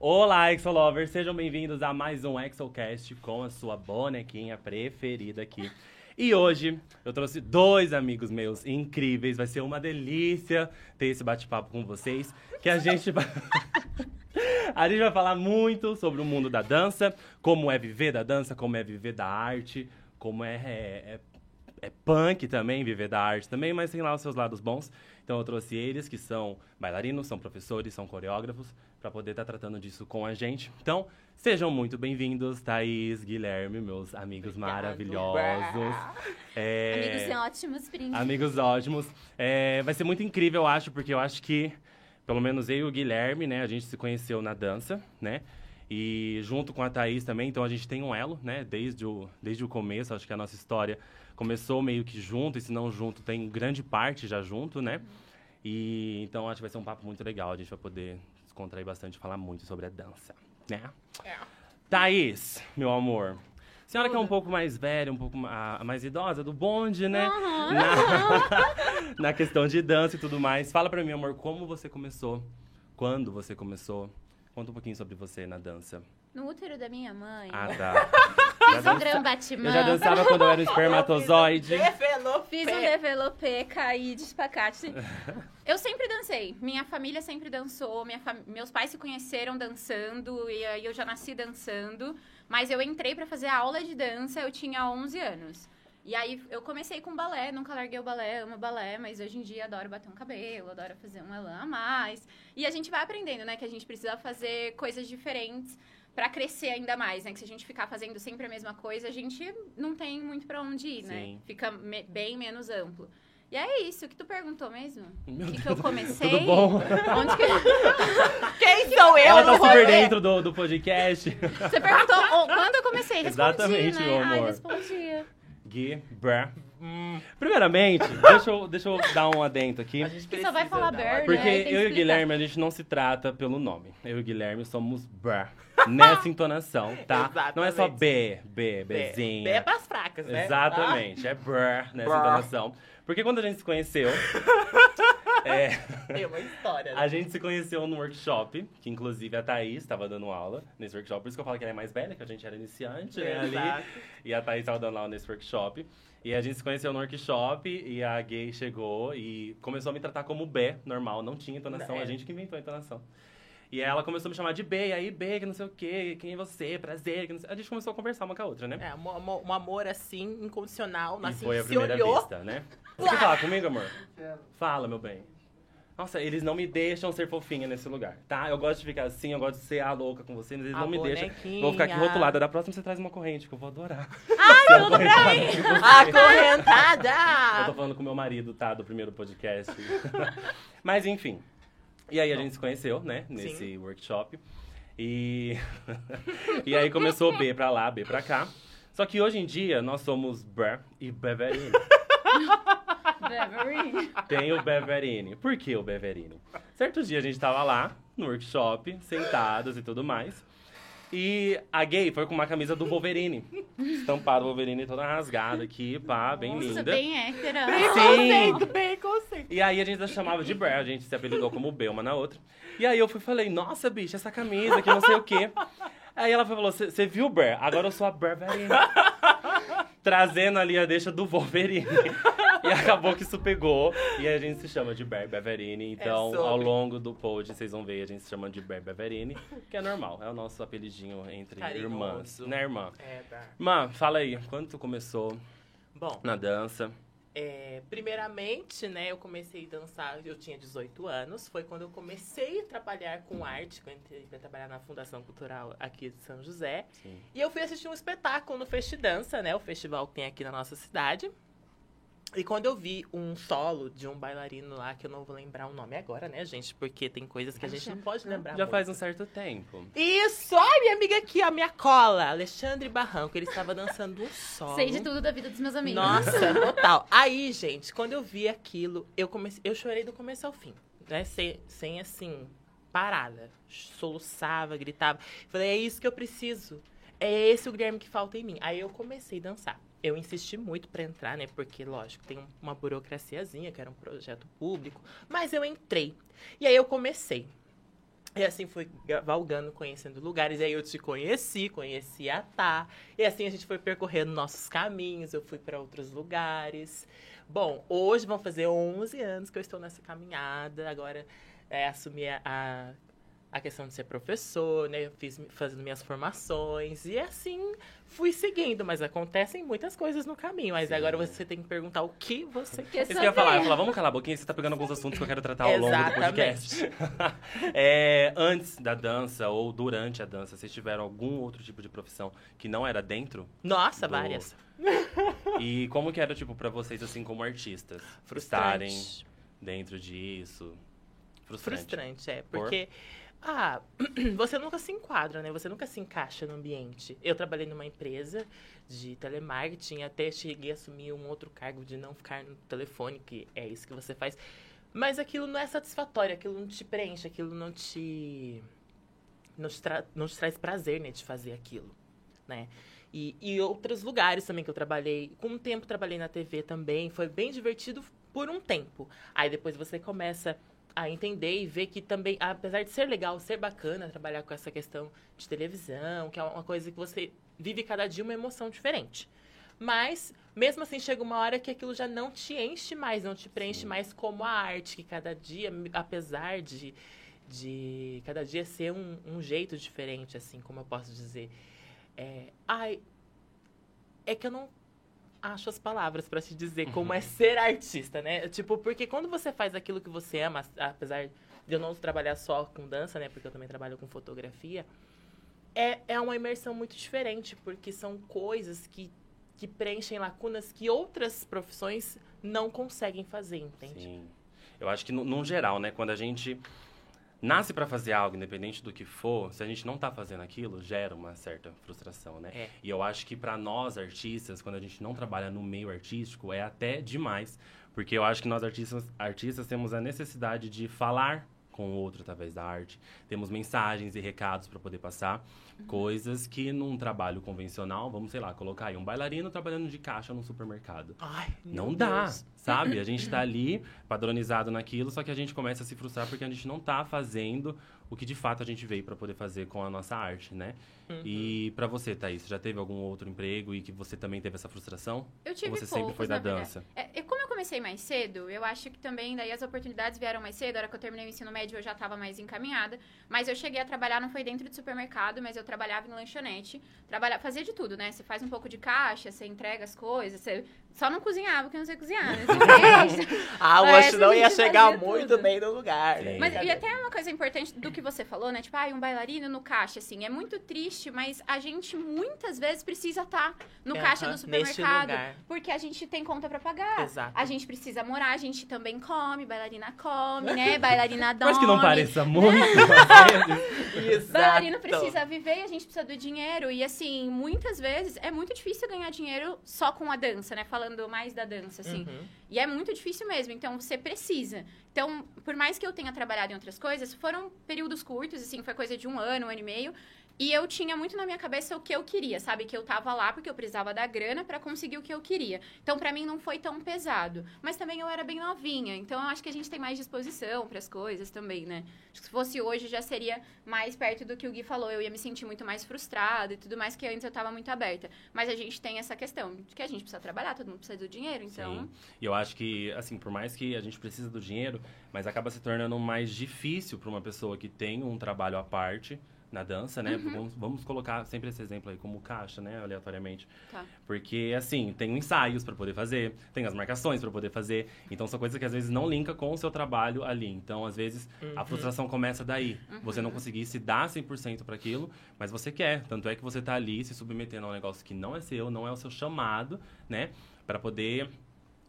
Olá, Exo Lovers! Sejam bem-vindos a mais um ExoCast com a sua bonequinha preferida aqui. E hoje eu trouxe dois amigos meus incríveis. Vai ser uma delícia ter esse bate-papo com vocês. Que a gente vai. a gente vai falar muito sobre o mundo da dança, como é viver da dança, como é viver da arte, como é, é, é é punk também, viver da arte também, mas tem lá os seus lados bons. Então eu trouxe eles, que são bailarinos, são professores, são coreógrafos, para poder estar tá tratando disso com a gente. Então, sejam muito bem-vindos, Thaís, Guilherme, meus amigos Obrigado. maravilhosos. É... Amigos ótimos, príncipe. Amigos ótimos. É... Vai ser muito incrível, eu acho, porque eu acho que, pelo menos eu e o Guilherme, né, a gente se conheceu na dança, né? E junto com a Thaís também, então a gente tem um elo, né? Desde o, desde o começo, acho que a nossa história começou meio que junto, e se não junto, tem grande parte já junto, né? E então acho que vai ser um papo muito legal. A gente vai poder descontrair bastante falar muito sobre a dança, né? É. Thaís, meu amor. Senhora que é um pouco mais velha, um pouco mais idosa, do bonde, né? Uhum. Na, na questão de dança e tudo mais. Fala pra mim, amor, como você começou? Quando você começou? Conta um pouquinho sobre você na dança. No útero da minha mãe. Ah, tá. Fiz um grão batimão. Eu já dançava quando eu era um espermatozoide. Fiz um developê, caí de espacate. Eu sempre dancei. Minha família sempre dançou. Fam... Meus pais se conheceram dançando. E aí eu já nasci dançando. Mas eu entrei para fazer aula de dança, eu tinha 11 anos. E aí eu comecei com balé, nunca larguei o balé, amo balé, mas hoje em dia adoro bater um cabelo, adoro fazer um elan a mais. E a gente vai aprendendo, né, que a gente precisa fazer coisas diferentes para crescer ainda mais, né? Que se a gente ficar fazendo sempre a mesma coisa, a gente não tem muito para onde ir, né? Sim. né? Fica me bem menos amplo. E é isso, o que tu perguntou mesmo? O que, que eu comecei? Tudo bom? Onde que... Quem sou eu? Ela tá super dentro do, do podcast. Você perguntou oh, quando eu comecei? Respondi, Exatamente, né? meu amor. Ai, respondia. Gui. Hum. Primeiramente, deixa eu, deixa eu dar um adento aqui. A gente só vai falar Brá, Porque né? eu e o Guilherme, a gente não se trata pelo nome. Eu e o Guilherme somos Brá. Nessa entonação, tá? Exatamente. Não é só B, B, Bzinha. B é pras fracas, né? Exatamente, ah. é Brá nessa brr. entonação. Porque quando a gente se conheceu. é, Tem uma história. Né? A gente se conheceu num workshop, que inclusive a Thaís estava dando aula nesse workshop. Por isso que eu falo que ela é mais velha, que a gente era iniciante, né, ali. E a Thaís estava dando aula nesse workshop. E a gente se conheceu no workshop e a gay chegou e começou a me tratar como B, normal, não tinha entonação, é. a gente que inventou a entonação. E ela começou a me chamar de B, e aí B, que não sei o quê, quem é você, prazer, que não sei... A gente começou a conversar uma com a outra, né? É, um, um amor assim, incondicional, assim, e foi a primeira olhou. vista, né? Você quer falar comigo, amor? Fala, meu bem. Nossa, eles não me deixam ser fofinha nesse lugar, tá? Eu gosto de ficar assim, eu gosto de ser a louca com você, mas eles a não me deixam. Vou ficar aqui rotulada. Da próxima você traz uma corrente, que eu vou adorar. Ai, tudo bem! Acorrentada! Eu tô falando com meu marido, tá? Do primeiro podcast. mas, enfim. E aí a gente se conheceu, né? Nesse Sim. workshop. E... e aí começou B pra lá, B pra cá. Só que hoje em dia nós somos Ber e Beverine. Beverine. Tem o Beverine. Por que o Beverine? Certo dia a gente tava lá, no workshop, sentados e tudo mais. E a gay foi com uma camisa do Wolverine. Estampado Wolverine toda rasgada aqui, pá, bem Nossa, linda. bem hétera. Sim. bem conceito. E aí a gente chamava de Bear, a gente se apelidou como B uma na outra. E aí eu fui falei, nossa, bicha, essa camisa que não sei o quê. Aí ela falou, você viu, Bear? Agora eu sou a Beverine. Trazendo ali a deixa do Wolverine. E acabou que isso pegou. E a gente se chama de Bear Beverine. Então, é ao longo do pod, vocês vão ver, a gente se chama de Bear Beverine. Que é normal, é o nosso apelidinho entre Carinhoso. irmãs. Né, irmã? É, tá. Irmã, fala aí, quando tu começou Bom, na dança? É, primeiramente, né, eu comecei a dançar, eu tinha 18 anos, foi quando eu comecei a trabalhar com arte, quando eu entrei para trabalhar na Fundação Cultural aqui de São José. Sim. E eu fui assistir um espetáculo no Festidança, né, o festival que tem aqui na nossa cidade. E quando eu vi um solo de um bailarino lá, que eu não vou lembrar o nome agora, né, gente? Porque tem coisas que a gente não pode lembrar. Já muito. faz um certo tempo. Isso! Ai, minha amiga aqui, ó, minha cola, Alexandre Barranco, ele estava dançando um solo. Sei de tudo da vida dos meus amigos. Nossa, total. Aí, gente, quando eu vi aquilo, eu comecei, eu chorei do começo ao fim, né? Sem, sem assim, parada. Soluçava, gritava. Falei, é isso que eu preciso. É esse o Guilherme que falta em mim. Aí eu comecei a dançar eu insisti muito para entrar, né? Porque, lógico, tem uma burocraciazinha, que era um projeto público. Mas eu entrei. E aí eu comecei. E assim fui valgando, conhecendo lugares. E aí eu te conheci, conheci a Tá. E assim a gente foi percorrendo nossos caminhos. Eu fui para outros lugares. Bom, hoje vão fazer 11 anos que eu estou nessa caminhada. Agora é, assumi a, a questão de ser professor, né? Eu fiz fazendo minhas formações e assim fui seguindo, mas acontecem muitas coisas no caminho. Mas Sim. agora você tem que perguntar o que você quer saber. Isso que eu ia falar, eu ia falar, vamos calar a boquinha, você tá pegando alguns assuntos que eu quero tratar ao longo do podcast. é, antes da dança ou durante a dança, vocês tiveram algum outro tipo de profissão que não era dentro? Nossa, do... várias. E como que era, tipo, para vocês, assim, como artistas? Frustrarem dentro disso? Frustrante. Frustrante, é. Porque... Por? Ah, você nunca se enquadra, né? Você nunca se encaixa no ambiente. Eu trabalhei numa empresa de telemarketing, até cheguei a assumir um outro cargo de não ficar no telefone, que é isso que você faz. Mas aquilo não é satisfatório, aquilo não te preenche, aquilo não te. não te, tra não te traz prazer, né, de fazer aquilo, né? E, e outros lugares também que eu trabalhei. Com um tempo trabalhei na TV também, foi bem divertido por um tempo. Aí depois você começa a entender e ver que também, apesar de ser legal, ser bacana trabalhar com essa questão de televisão, que é uma coisa que você vive cada dia uma emoção diferente. Mas, mesmo assim, chega uma hora que aquilo já não te enche mais, não te preenche Sim. mais como a arte, que cada dia, apesar de, de cada dia ser um, um jeito diferente, assim, como eu posso dizer. É, ai, é que eu não acho as palavras para te dizer como é ser artista, né? Tipo, porque quando você faz aquilo que você ama, apesar de eu não trabalhar só com dança, né? Porque eu também trabalho com fotografia, é, é uma imersão muito diferente, porque são coisas que, que preenchem lacunas que outras profissões não conseguem fazer, entende? Sim. Eu acho que, no, no geral, né? Quando a gente nasce para fazer algo, independente do que for, se a gente não tá fazendo aquilo, gera uma certa frustração, né? É. E eu acho que para nós artistas, quando a gente não trabalha no meio artístico, é até demais, porque eu acho que nós artistas, artistas temos a necessidade de falar com o outro através da arte. Temos mensagens e recados para poder passar. Uhum. Coisas que num trabalho convencional, vamos, sei lá, colocar aí um bailarino trabalhando de caixa num supermercado. Ai, não dá, Deus. sabe? A gente está ali padronizado naquilo, só que a gente começa a se frustrar porque a gente não está fazendo o que de fato a gente veio para poder fazer com a nossa arte, né? Uhum. E para você, Thaís, já teve algum outro emprego e que você também teve essa frustração? Eu tive Ou você poucos, sempre foi da dança? É, como eu comecei mais cedo, eu acho que também daí as oportunidades vieram mais cedo. A hora que eu terminei o ensino médio, eu já estava mais encaminhada. Mas eu cheguei a trabalhar, não foi dentro de supermercado, mas eu trabalhava em lanchonete. Trabalha, fazia de tudo, né? Você faz um pouco de caixa, você entrega as coisas, você só não cozinhava, porque eu não sei cozinhar. Né? ah, o lanche não ia chegar muito tudo. bem no lugar, né? Mas e até uma coisa importante do que você falou, né? Tipo, ah, um bailarino no caixa, assim. É muito triste, mas a gente muitas vezes precisa estar tá no é, caixa do supermercado. Porque a gente tem conta para pagar. Exato. A gente precisa morar, a gente também come, bailarina come, né? Bailarina dorme. Mas que não pareça muito. Exato. Bailarina precisa viver e a gente precisa do dinheiro. E assim, muitas vezes é muito difícil ganhar dinheiro só com a dança, né? Falando falando mais da dança, assim. Uhum. E é muito difícil mesmo, então você precisa. Então, por mais que eu tenha trabalhado em outras coisas, foram períodos curtos, assim, foi coisa de um ano, um ano e meio. E eu tinha muito na minha cabeça o que eu queria, sabe? Que eu tava lá porque eu precisava da grana para conseguir o que eu queria. Então, para mim, não foi tão pesado. Mas também eu era bem novinha. Então, eu acho que a gente tem mais disposição para as coisas também, né? Acho que se fosse hoje, já seria mais perto do que o Gui falou. Eu ia me sentir muito mais frustrada e tudo mais, que antes eu tava muito aberta. Mas a gente tem essa questão de que a gente precisa trabalhar, todo mundo precisa do dinheiro, então... Sim. E eu acho que, assim, por mais que a gente precisa do dinheiro, mas acaba se tornando mais difícil para uma pessoa que tem um trabalho à parte na dança, né? Uhum. Vamos, vamos, colocar sempre esse exemplo aí como caixa, né? Aleatoriamente. Tá. Porque, assim, tem ensaios para poder fazer, tem as marcações para poder fazer. Então, são coisas que às vezes não linka com o seu trabalho ali. Então, às vezes, uhum. a frustração começa daí. Uhum. Você não conseguir se dar 100% para aquilo, mas você quer. Tanto é que você tá ali se submetendo a um negócio que não é seu, não é o seu chamado, né? Para poder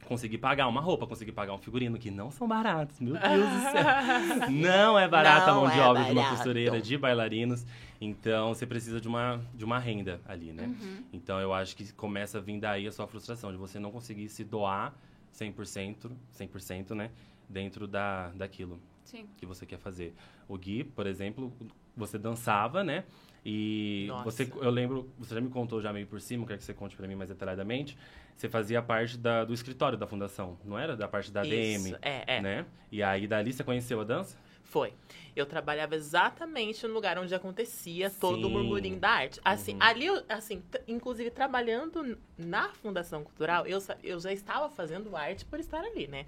conseguir pagar uma roupa, conseguir pagar um figurino, que não são baratos, meu Deus do céu. Não é barata a mão de é obra de uma costureira, de bailarinos. Então, você precisa de uma, de uma renda ali, né? Uhum. Então, eu acho que começa a vir daí a sua frustração, de você não conseguir se doar 100%, 100% né? Dentro da, daquilo Sim. que você quer fazer. O Gui, por exemplo, você dançava, né? E Nossa. você, eu lembro, você já me contou já meio por cima, quero que você conte para mim mais detalhadamente. Você fazia parte da, do escritório da fundação, não era? Da parte da Isso, DM, é, é. né? E aí dali você conheceu a dança? Foi. Eu trabalhava exatamente no lugar onde acontecia todo o Sim. murmurinho da arte. Assim, Uhum. ali, assim, inclusive trabalhando na Fundação Cultural, eu, eu já estava fazendo arte por estar ali, né?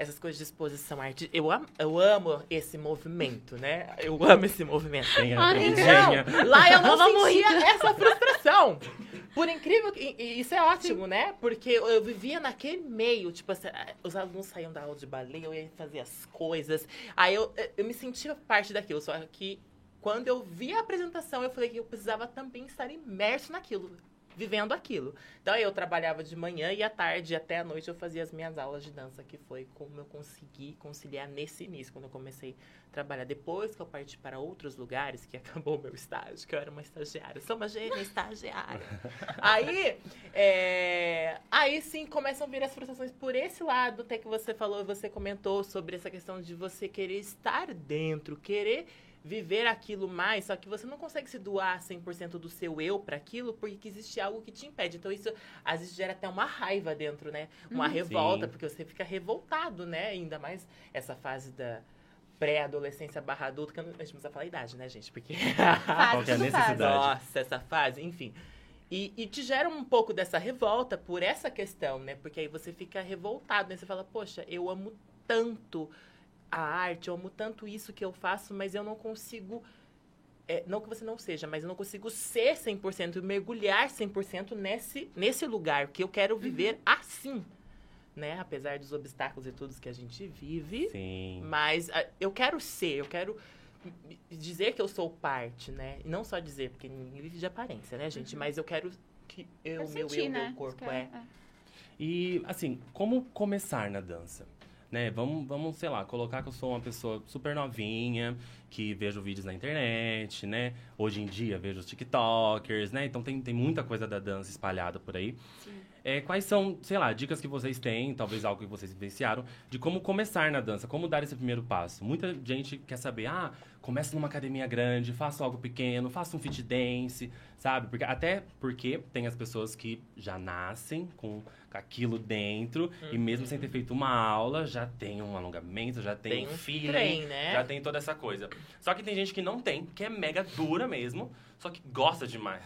Essas coisas de exposição arte, eu, am, eu amo esse movimento, né? Eu amo esse movimento. Tem a Ah. Lá eu não Vamos sentia essa frustração. Por incrível que... Isso é ótimo, né? Porque eu, vivia naquele meio. Tipo, assim, os alunos saíam da aula de balé, eu ia fazer as coisas. Aí eu, eu me sentia parte daquilo. Só que quando eu vi a apresentação, eu falei que eu precisava também estar imerso naquilo. Vivendo aquilo. Então eu trabalhava de manhã e à tarde, até à noite, eu fazia as minhas aulas de dança, que foi como eu consegui conciliar nesse início, quando eu comecei trabalhar. Depois que eu parti para outros lugares, que acabou o meu estágio, que eu era uma estagiária. Sou uma gênia estagiária. aí, é, aí sim começam a vir as frustrações por esse lado, até que você falou, você comentou sobre essa questão de você querer estar dentro, querer viver aquilo mais, só que você não consegue se doar 100% do seu eu para aquilo, porque existe algo que te impede. Então isso às vezes gera até uma raiva dentro, né? Uma Uhum. revolta, Sim. porque você fica revoltado, né? Ainda mais essa fase da pré-adolescência barra adulto, que a gente precisa falar a idade, né, gente? Porque Qual que é a necessidade? nossa, essa fase, enfim. E, e te gera um pouco dessa revolta por essa questão, né? Porque aí você fica revoltado, né? Você fala, poxa, eu amo tanto a arte, eu amo tanto isso que eu faço, mas eu não consigo. é, não que você não seja, mas eu não consigo ser 100%, mergulhar 100% nesse, nesse lugar, que eu quero viver assim, né? Apesar dos obstáculos e tudo que a gente vive. Sim. Mas ah, eu quero ser, eu quero dizer que eu sou parte, né? E não só dizer, porque ninguém vive de aparência, né, gente? Mas eu quero que eu, Eu meu senti, eu, né? meu corpo que é. E, assim, como começar na dança? Né? Vamos, vamos, sei lá, colocar que eu sou uma pessoa super novinha, que vejo vídeos na internet, né? Hoje em dia vejo os TikTokers, né? Então tem, tem muita coisa da dança espalhada por aí. É, quais são, sei lá, dicas que vocês têm, talvez algo que vocês vivenciaram, de como começar na dança, como dar esse primeiro passo? Muita gente quer saber, ah, começa numa academia grande, faça algo pequeno, faça um fit dance, sabe? Porque, até porque tem as pessoas que já nascem com aquilo dentro e mesmo sem ter feito uma aula, já tem um alongamento, já tem, Tem um feeling, trem, né? já tem toda essa coisa. Só que tem gente que não tem, que é mega dura mesmo, só que gosta demais.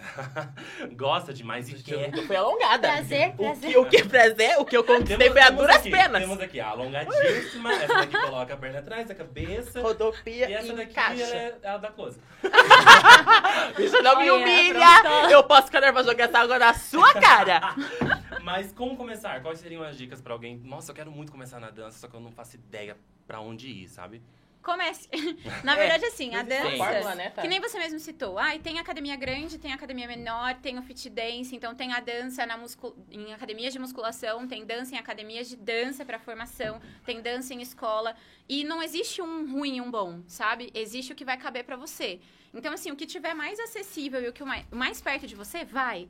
gosta demais e quer Eu fui alongada. Prazer, O prazer. que, o que é prazer, o que eu conquistei foi a duras aqui, penas. Temos aqui a alongadíssima, essa daqui coloca a perna atrás, a cabeça. Rodopia E essa daqui encaixa. ela é ela da close. Isso não me humilha. Eu posso ficar nervosa jogar essa água na sua cara. Mas como começar? Quais seriam as dicas pra alguém? Nossa, eu quero muito começar na dança, só que eu não faço ideia pra onde ir, sabe? Comece. Na É, verdade, assim, a existe dança. né, tá? Que nem você mesmo citou. Ai, tem academia grande, tem academia menor, tem o fit dance, então tem a dança na muscul... em academias de musculação, tem dança em academias de dança pra formação, tem dança em escola. E não existe um ruim e um bom, sabe? Existe o que vai caber pra você. Então, assim, o que tiver mais acessível e o que mais, mais perto de você, vai.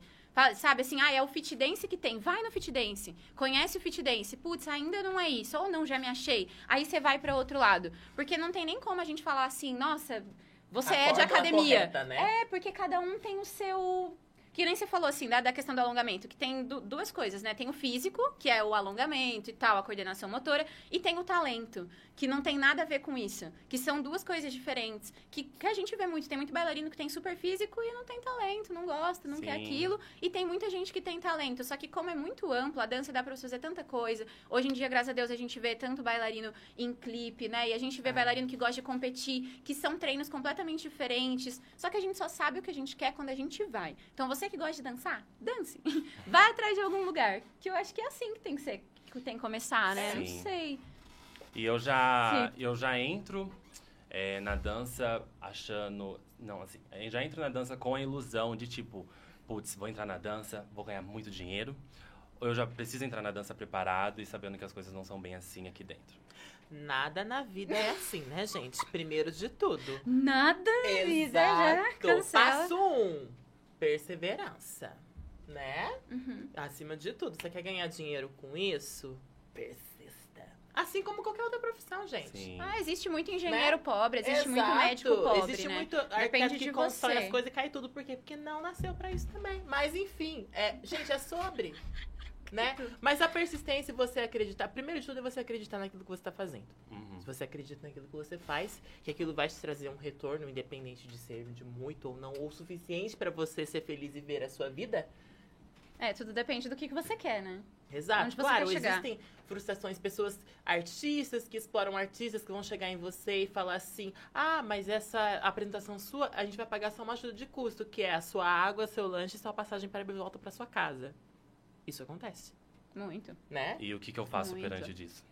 Sabe assim, ah, é o fit dance que tem. Vai no fit dance. Conhece o fit dance. Putz, ainda não é isso. Ou não, já me achei. Aí você vai pra outro lado. Porque não tem nem como a gente falar assim, nossa, você A é de fórmula academia. correta, né? É, porque cada um tem o seu. Que nem você falou assim, da, da questão do alongamento, que tem du- duas coisas, né? Tem o físico, que é o alongamento e tal, a coordenação motora, e tem o talento, que não tem nada a ver com isso. Que são duas coisas diferentes. Que, que a gente vê muito. Tem muito bailarino que tem super físico e não tem talento, não gosta, não quer Sim. aquilo. E tem muita gente que tem talento. Só que como é muito amplo, a dança dá pra você fazer tanta coisa. Hoje em dia, graças a Deus, a gente vê tanto bailarino em clipe, né? E a gente vê Ah. bailarino que gosta de competir, que são treinos completamente diferentes. Só que a gente só sabe o que a gente quer quando a gente vai. Então, você que gosta de dançar, dance. Vai atrás de algum lugar. Que eu acho que é assim que tem que ser, que tem que começar, né? Não Sim. sei. E eu já, eu já entro é, na dança achando. Não, assim, eu já entro na dança com a ilusão de tipo, putz, vou entrar na dança, vou ganhar muito dinheiro. Ou eu já preciso entrar na dança preparado e sabendo que as coisas não são bem assim aqui dentro. Nada na vida é assim, né, gente? Primeiro de tudo. Nada vida já cancela. Passo um, perseverança, né? Uhum. Acima de tudo, você quer ganhar dinheiro com isso? Persista. Assim como qualquer outra profissão, gente. Sim. Ah, existe muito engenheiro pobre, existe muito Exato. médico pobre, Existe né? muito Depende de que constrói você. as coisas e cai tudo. Por quê? Porque não nasceu pra isso também. Mas enfim, é, gente, é sobre. Né? Mas a persistência e você acreditar. Primeiro de tudo é você acreditar naquilo que você tá fazendo. Uhum. você acredita naquilo que você faz, que aquilo vai te trazer um retorno, independente de ser de muito ou não, ou suficiente para você ser feliz e ver a sua vida, É, tudo depende do que, que você quer, né? Exato. Onde você claro, existem frustrações, pessoas, artistas que exploram artistas que vão chegar em você e falar assim: ah, mas essa apresentação sua, a gente vai pagar só uma ajuda de custo, que é a sua água, seu lanche e sua passagem para e volta para sua casa. Isso acontece, Muito. né? E o que, que eu faço Muito. perante disso?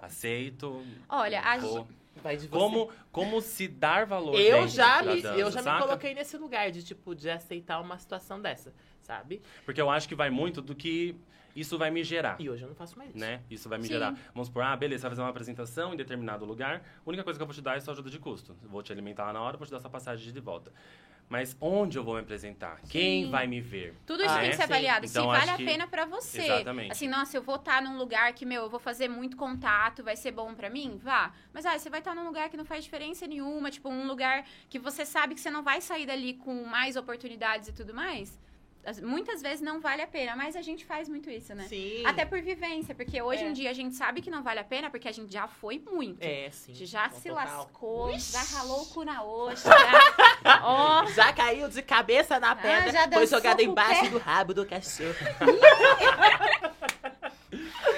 Aceito. Olha, a vou- Vai de você. Como, como se dar valor eu já, me, dança, eu já me saca? coloquei nesse lugar de, tipo, de aceitar uma situação dessa, sabe? Porque eu acho que vai muito do que isso vai me gerar. E hoje eu não faço mais isso. Né? Isso vai me Sim. gerar. Vamos supor, ah, beleza, você vai fazer uma apresentação em determinado lugar. A única coisa que eu vou te dar é sua ajuda de custo. Vou te alimentar lá na hora, vou te dar essa passagem de volta. Mas onde eu vou me apresentar? Quem Sim. vai me ver? Tudo isso Ah, tem que é? ser Sim. avaliado. Então, se vale a que- pena pra você. Exatamente. Assim, nossa, eu vou estar num lugar que, meu, eu vou fazer muito contato, vai ser bom pra mim? Vá. Mas, ah, você vai estar num lugar que não faz diferença nenhuma, tipo, um lugar que você sabe que você não vai sair dali com mais oportunidades e tudo mais. As- Muitas vezes não vale a pena, mas a gente faz muito isso, né? Sim. Até por vivência, porque hoje É. em dia a gente sabe que não vale a pena, porque a gente já foi muito. É, A sim. gente já se lascou, já ralou o cu na ostra. já- Ó, Já caiu de cabeça na pedra, já foi dançou jogada com o embaixo pé. do rabo do cachorro.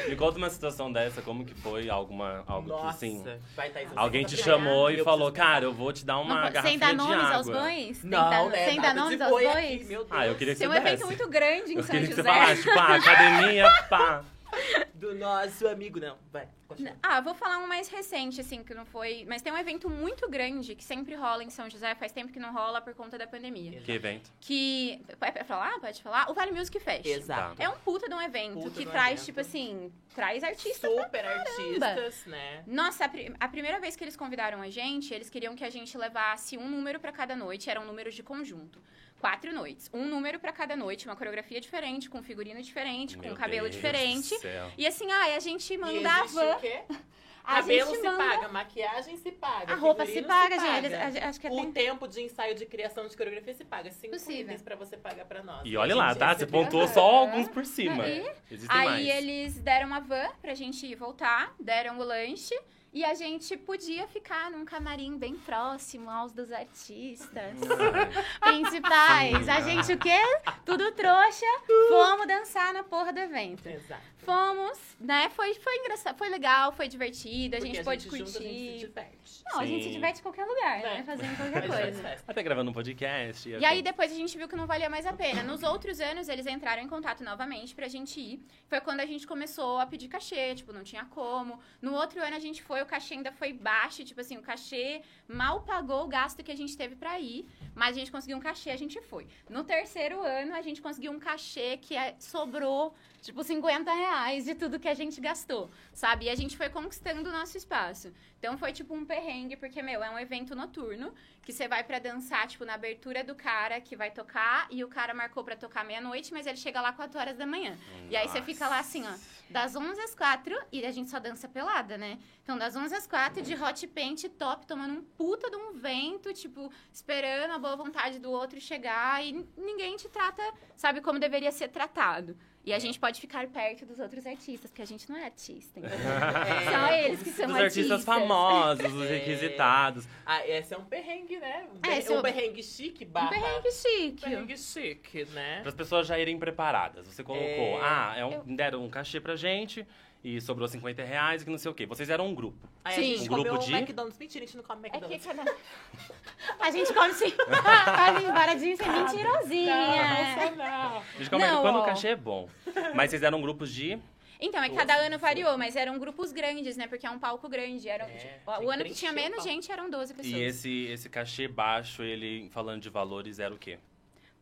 Me conta uma situação dessa, como que foi alguma, algo Nossa, que assim... vai você Alguém conta te chamou e falou, cara, eu vou te dar uma não, garrafinha sem dar de nomes água. aos? Sem Não, dar, né? sem nada dar nomes aos bois? aqui, meu Deus. Ah, eu queria que Tem um você evento desse. muito grande em Eu São queria que você José. falasse, tipo, ah, academia, pá. Do nosso amigo, não. Vai, continua. Ah, vou falar um mais recente, assim, que não foi. Mas tem um evento muito grande que sempre rola em São José, faz tempo que não rola por conta da pandemia. Que evento? Que. Pode falar? Pode falar? O Vale Music Fest. Exato. É um puta de um evento Puta que traz, evento. tipo assim, traz artistas. Super artistas, né? Nossa, a, pri- a primeira vez que eles convidaram a gente, eles queriam que a gente levasse um número pra cada noite, eram números de conjunto. Quatro noites. Um número pra cada noite, uma coreografia diferente, com figurino diferente, com Meu cabelo Deus diferente. E assim, ai, a gente mandava. o quê? A Cabelo se manda. paga, maquiagem se paga. A roupa se paga, paga. gente. Eles- a- acho que é O tem- tempo de ensaio de criação de coreografia se paga. Cinco itens pra você pagar pra nós. E A olha lá, tá? Você pontuou só alguns por cima. E Aí mais. eles deram uma van pra gente ir voltar, deram o lanche. E a gente podia ficar num camarim bem próximo aos dos artistas principais. A gente o quê? Tudo trouxa. Fomos dançar na porra do evento. Exato. Fomos, né? Foi, foi engraçado, foi legal, foi divertido, a Porque gente pôde junto, a gente se curtir. diverte. Não, a gente se Sim. diverte em qualquer lugar, né? É. Fazendo qualquer coisa. Até gravando um podcast. E aí depois a gente viu que não valia mais a pena. Nos outros anos eles entraram em contato novamente pra gente ir. Foi quando a gente começou a pedir cachê, tipo, não tinha como. No outro ano a gente foi, o cachê ainda foi baixo, tipo assim, o cachê mal pagou o gasto que a gente teve pra ir, mas a gente conseguiu um cachê, a gente foi. No terceiro ano a gente conseguiu um cachê que é- sobrou tipo 50 reais de tudo que a gente gastou, sabe? E a gente foi conquistando o nosso espaço. Então foi tipo um perrengue, porque, meu, é um evento noturno que você vai pra dançar, tipo, na abertura do cara que vai tocar e o cara marcou pra tocar meia-noite, mas ele chega lá 4 horas da manhã. E aí você fica lá assim, ó, das 11 às 4 e a gente só dança pelada, né? Então das 11 às 4 de hot paint top, tomando um puta de um vento, tipo, esperando a boa vontade do outro chegar e ninguém te trata, sabe, como deveria ser tratado. E a gente pode ficar perto dos outros artistas, porque a gente não é artista, entendeu? É. Só eles que são Dos artistas famosos, os É. requisitados. Ah, esse é um perrengue, né? Um, É, perrengue, é um o- perrengue chique Um barra... perrengue chique. perrengue chique, né? Para as pessoas já irem preparadas. Você colocou, É. ah, é um- deram um cachê pra gente e sobrou 50 reais, que não sei o quê. Vocês eram um grupo. Aí Sim. a gente Um grupo comeu de- McDonald's. Mentira, a gente não come É que McDonald's. cada... A gente come sim. A gente para de ser mentirosinha. Não, não. A gente come Não, quando ó. o cachê é bom. Mas vocês eram grupos de. Então, é que cada ano variou, mas eram grupos grandes, né? Porque é um palco grande. Eram, É, tipo, o ano que tinha menos gente eram 12 pessoas. E esse, esse cachê baixo, ele, falando de valores, era o quê?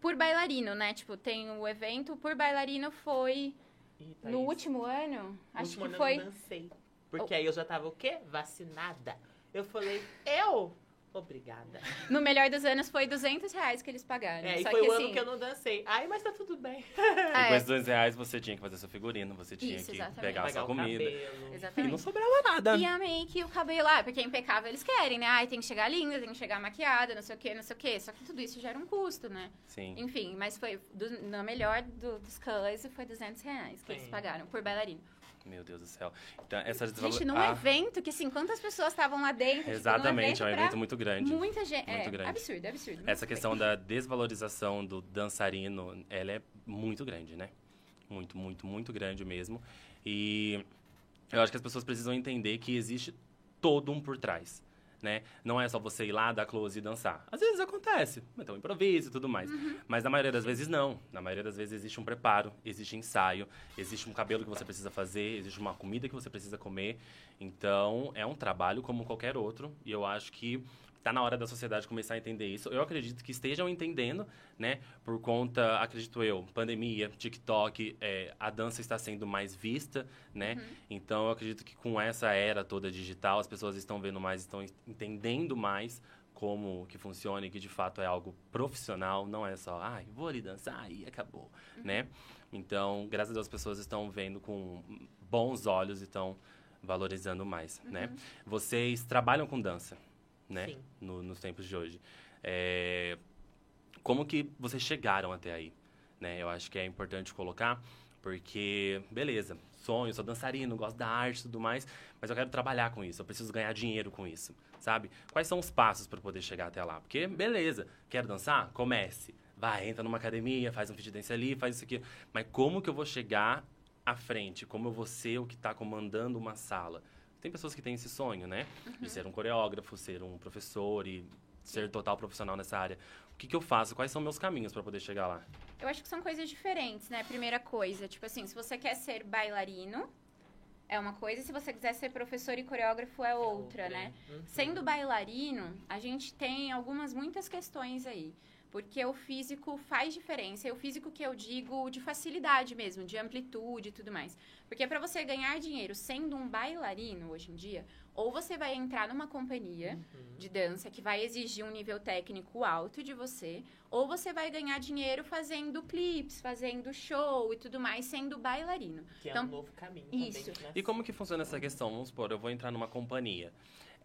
Por bailarino, né? Tipo, tem o evento. Por bailarino foi Ih, Thaís, no último ano. no Acho último que ano foi. Eu não dancei. Porque aí eu já tava o quê? Vacinada. Eu falei, eu? Obrigada. No melhor dos anos foi 200 reais que eles pagaram. É, e Só foi que o assim. ano que eu não dancei. Ai, mas tá tudo bem. E é, com esses 200 reais você tinha que fazer seu figurino, você tinha Isso, que exatamente. pegar a Pagar sua comida. cabelo. E não Exatamente. sobrava nada. E a make, o cabelo, ah, porque é impecável eles querem, né? Ai, tem que chegar linda, tem que chegar maquiada, não sei o que, não sei o que. Só que tudo isso gera um custo, né? Sim. Enfim, mas foi do, na melhor do- dos colors foi 200 reais que eles Sim. pagaram por bailarino. Meu Deus do céu. Então, essa Gente, num ah. evento que, assim, quantas pessoas estavam lá dentro? Exatamente, tipo, é um evento muito grande. Muita gente. Muito é, grande. absurdo, absurdo. Essa questão da desvalorização do dançarino, ela é muito grande, né? Muito, muito, muito grande mesmo. E eu acho que as pessoas precisam entender que existe todo um por trás né? Não é só você ir lá, dar close e dançar. Às vezes acontece, então improviso e tudo mais. Uhum. Mas na maioria das vezes não. Na maioria das vezes existe um preparo, existe ensaio, existe um cabelo que você precisa fazer, existe uma comida que você precisa comer. Então, é um trabalho como qualquer outro. E eu acho que Tá na hora da sociedade começar a entender isso. Eu acredito que estejam entendendo, né? Por conta, acredito eu, pandemia, TikTok, é, a dança está sendo mais vista, né? Uhum. Então, eu acredito que com essa era toda digital, as pessoas estão vendo mais, estão entendendo mais como que funciona e que de fato é algo profissional, não é só, ai, vou ali dançar e acabou, uhum. né? Então, graças a Deus, as pessoas estão vendo com bons olhos e estão valorizando mais, né? uhum. né? Vocês trabalham com dança, né? No, nos tempos de hoje. É, como que vocês chegaram até aí? Né? Eu acho que é importante colocar, porque, beleza, sonho, sou dançarino, gosto da arte e tudo mais, mas eu quero trabalhar com isso, eu preciso ganhar dinheiro com isso, sabe? Quais são os passos para poder chegar até lá? Porque, beleza, quero dançar? Comece. Vai, entra numa academia, faz um fit dance ali, faz isso aqui. Mas como que eu vou chegar à frente? Como eu vou ser o que está comandando uma sala? Tem pessoas que têm esse sonho, né? Uhum. De ser um coreógrafo, ser um professor e ser total profissional nessa área. O que, que eu faço? Quais são meus caminhos para poder chegar lá? Eu acho que são coisas diferentes, né? Primeira coisa, tipo assim, se você quer ser bailarino, é uma coisa, se você quiser ser professor e coreógrafo é outra, é outra. né? Uhum. Sendo bailarino, a gente tem algumas, muitas questões aí. Porque o físico faz diferença. E o físico que eu digo de facilidade mesmo, de amplitude e tudo mais. Porque para você ganhar dinheiro sendo um bailarino hoje em dia, ou você vai entrar numa companhia uhum. de dança que vai exigir um nível técnico alto de você, ou você vai ganhar dinheiro fazendo clips, fazendo show e tudo mais, sendo bailarino. Que então, é um então, novo caminho. Isso. Também, né? E como que funciona essa questão? Vamos supor, eu vou entrar numa companhia.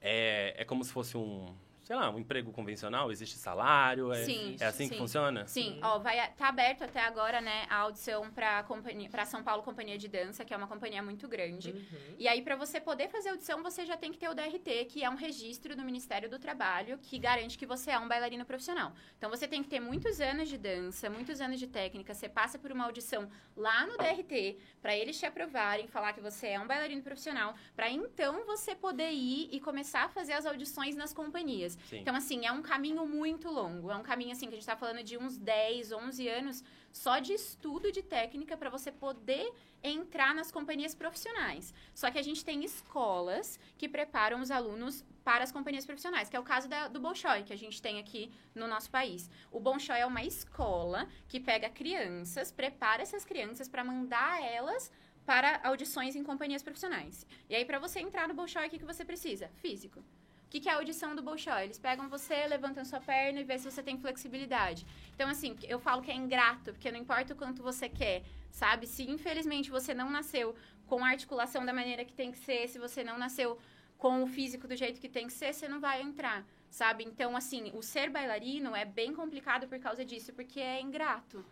É, é como se fosse um sei lá, um emprego convencional? Existe salário? É, sim, é assim sim. que funciona? Sim, sim. ó, vai tá aberto até agora, né, a audição para companhia, para São Paulo Companhia de Dança, que é uma companhia muito grande. Uhum. E aí para você poder fazer audição, você já tem que ter o DRT, que é um registro do Ministério do Trabalho que garante que você é um bailarino profissional. Então você tem que ter muitos anos de dança, muitos anos de técnica, você passa por uma audição lá no DRT para eles te aprovarem, falar que você é um bailarino profissional, para então você poder ir e começar a fazer as audições nas companhias. Sim. Então, assim, é um caminho muito longo. É um caminho, assim, que a gente está falando de uns 10, 11 anos só de estudo de técnica para você poder entrar nas companhias profissionais. Só que a gente tem escolas que preparam os alunos para as companhias profissionais, que é o caso da, do Bolshoi, que a gente tem aqui no nosso país. O Bolshoi é uma escola que pega crianças, prepara essas crianças para mandar elas para audições em companhias profissionais. E aí, para você entrar no Bolshoi, o que, que você precisa? Físico. O que, que é a audição do Bolshoi? Eles pegam você, levantam sua perna e vê se você tem flexibilidade. Então, assim, eu falo que é ingrato, porque não importa o quanto você quer, sabe? Se infelizmente você não nasceu com a articulação da maneira que tem que ser, se você não nasceu com o físico do jeito que tem que ser, você não vai entrar, sabe? Então, assim, o ser bailarino é bem complicado por causa disso, porque é ingrato.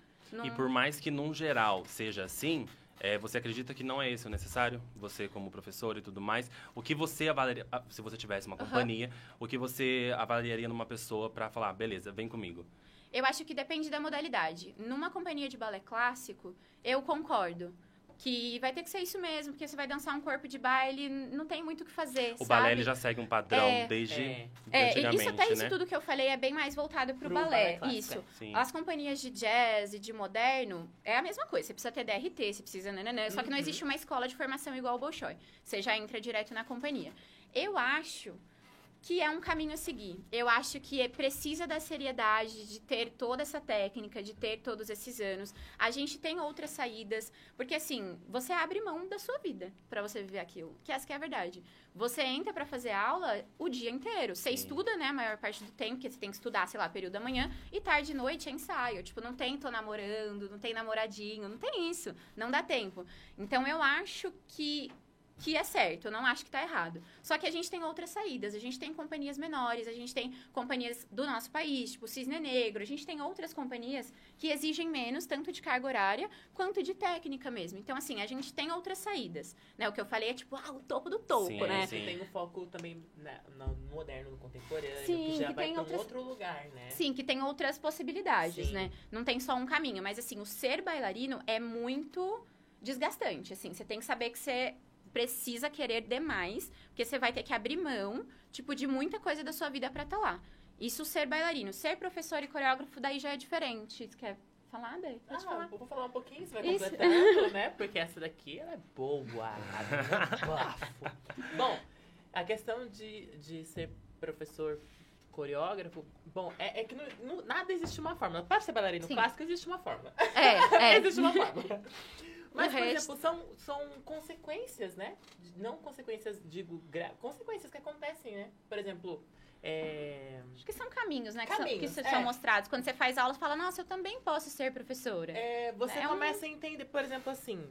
E por mais que, num geral, seja assim, é, você acredita que não é esse o necessário? Você como professor e tudo mais. O que você avaliaria, ah, se você tivesse uma companhia, uhum. o que você avaliaria numa pessoa para falar, beleza, vem comigo? Eu acho que depende da modalidade. Numa companhia de balé clássico, eu concordo que vai ter que ser isso mesmo, porque você vai dançar um corpo de baile, não tem muito o que fazer, O sabe? balé ele já segue um padrão é, desde é. é isso até né? isso tudo que eu falei é bem mais voltado pro, pro balé, balé isso. Sim. As companhias de jazz e de moderno é a mesma coisa, você precisa ter DRT, você precisa nananã, só que não uhum. existe uma escola de formação igual o Bolshoi. Você já entra direto na companhia. Eu acho que é um caminho a seguir. Eu acho que é, precisa da seriedade de ter toda essa técnica, de ter todos esses anos. A gente tem outras saídas, porque assim, você abre mão da sua vida para você viver aquilo, que essa que é a verdade. Você entra para fazer aula o dia inteiro. Você Sim. estuda, né, a maior parte do tempo, porque você tem que estudar, sei lá, período da manhã, e tarde e noite é ensaio. Tipo, não tem tô namorando, não tem namoradinho, não tem isso. Não dá tempo. Então eu acho que que é certo, eu não acho que tá errado. Só que a gente tem outras saídas, a gente tem companhias menores, a gente tem companhias do nosso país, tipo Cisne Negro, a gente tem outras companhias que exigem menos, tanto de carga horária quanto de técnica mesmo. Então, assim, a gente tem outras saídas, né? O que eu falei é tipo, ah, o topo do topo, Sim, né? sim. Tem um foco também né, no moderno, no contemporâneo, Sim, que já que vai tem pra um outras- outro lugar, né? Sim, que tem outras possibilidades, Sim. né? Não tem só um caminho, mas assim, o ser bailarino é muito desgastante, assim, você tem que saber que você precisa querer demais, porque você vai ter que abrir mão, tipo, de muita coisa da sua vida pra estar lá. Isso ser bailarino, ser professor e coreógrafo daí já é diferente. Você quer falar, Dê? Ah, Pode falar. vou falar um pouquinho, você vai Isso. completando, né? Porque essa daqui, ela é boa. Bom, a questão de, de ser professor coreógrafo, bom, é, é que no, no- nada existe uma fórmula. Para ser bailarino Sim. clássico, existe uma fórmula. É, é. existe uma fórmula. Mas, O por resto- exemplo, são, são consequências, né? Não consequências, digo, gra- consequências que acontecem, né? Por exemplo, é... Acho que são caminhos, né? Que, são, que Caminhos, são é. mostrados. Quando você faz aula, você fala, nossa, eu também posso ser professora. É, você É um- começa a entender, por exemplo, assim.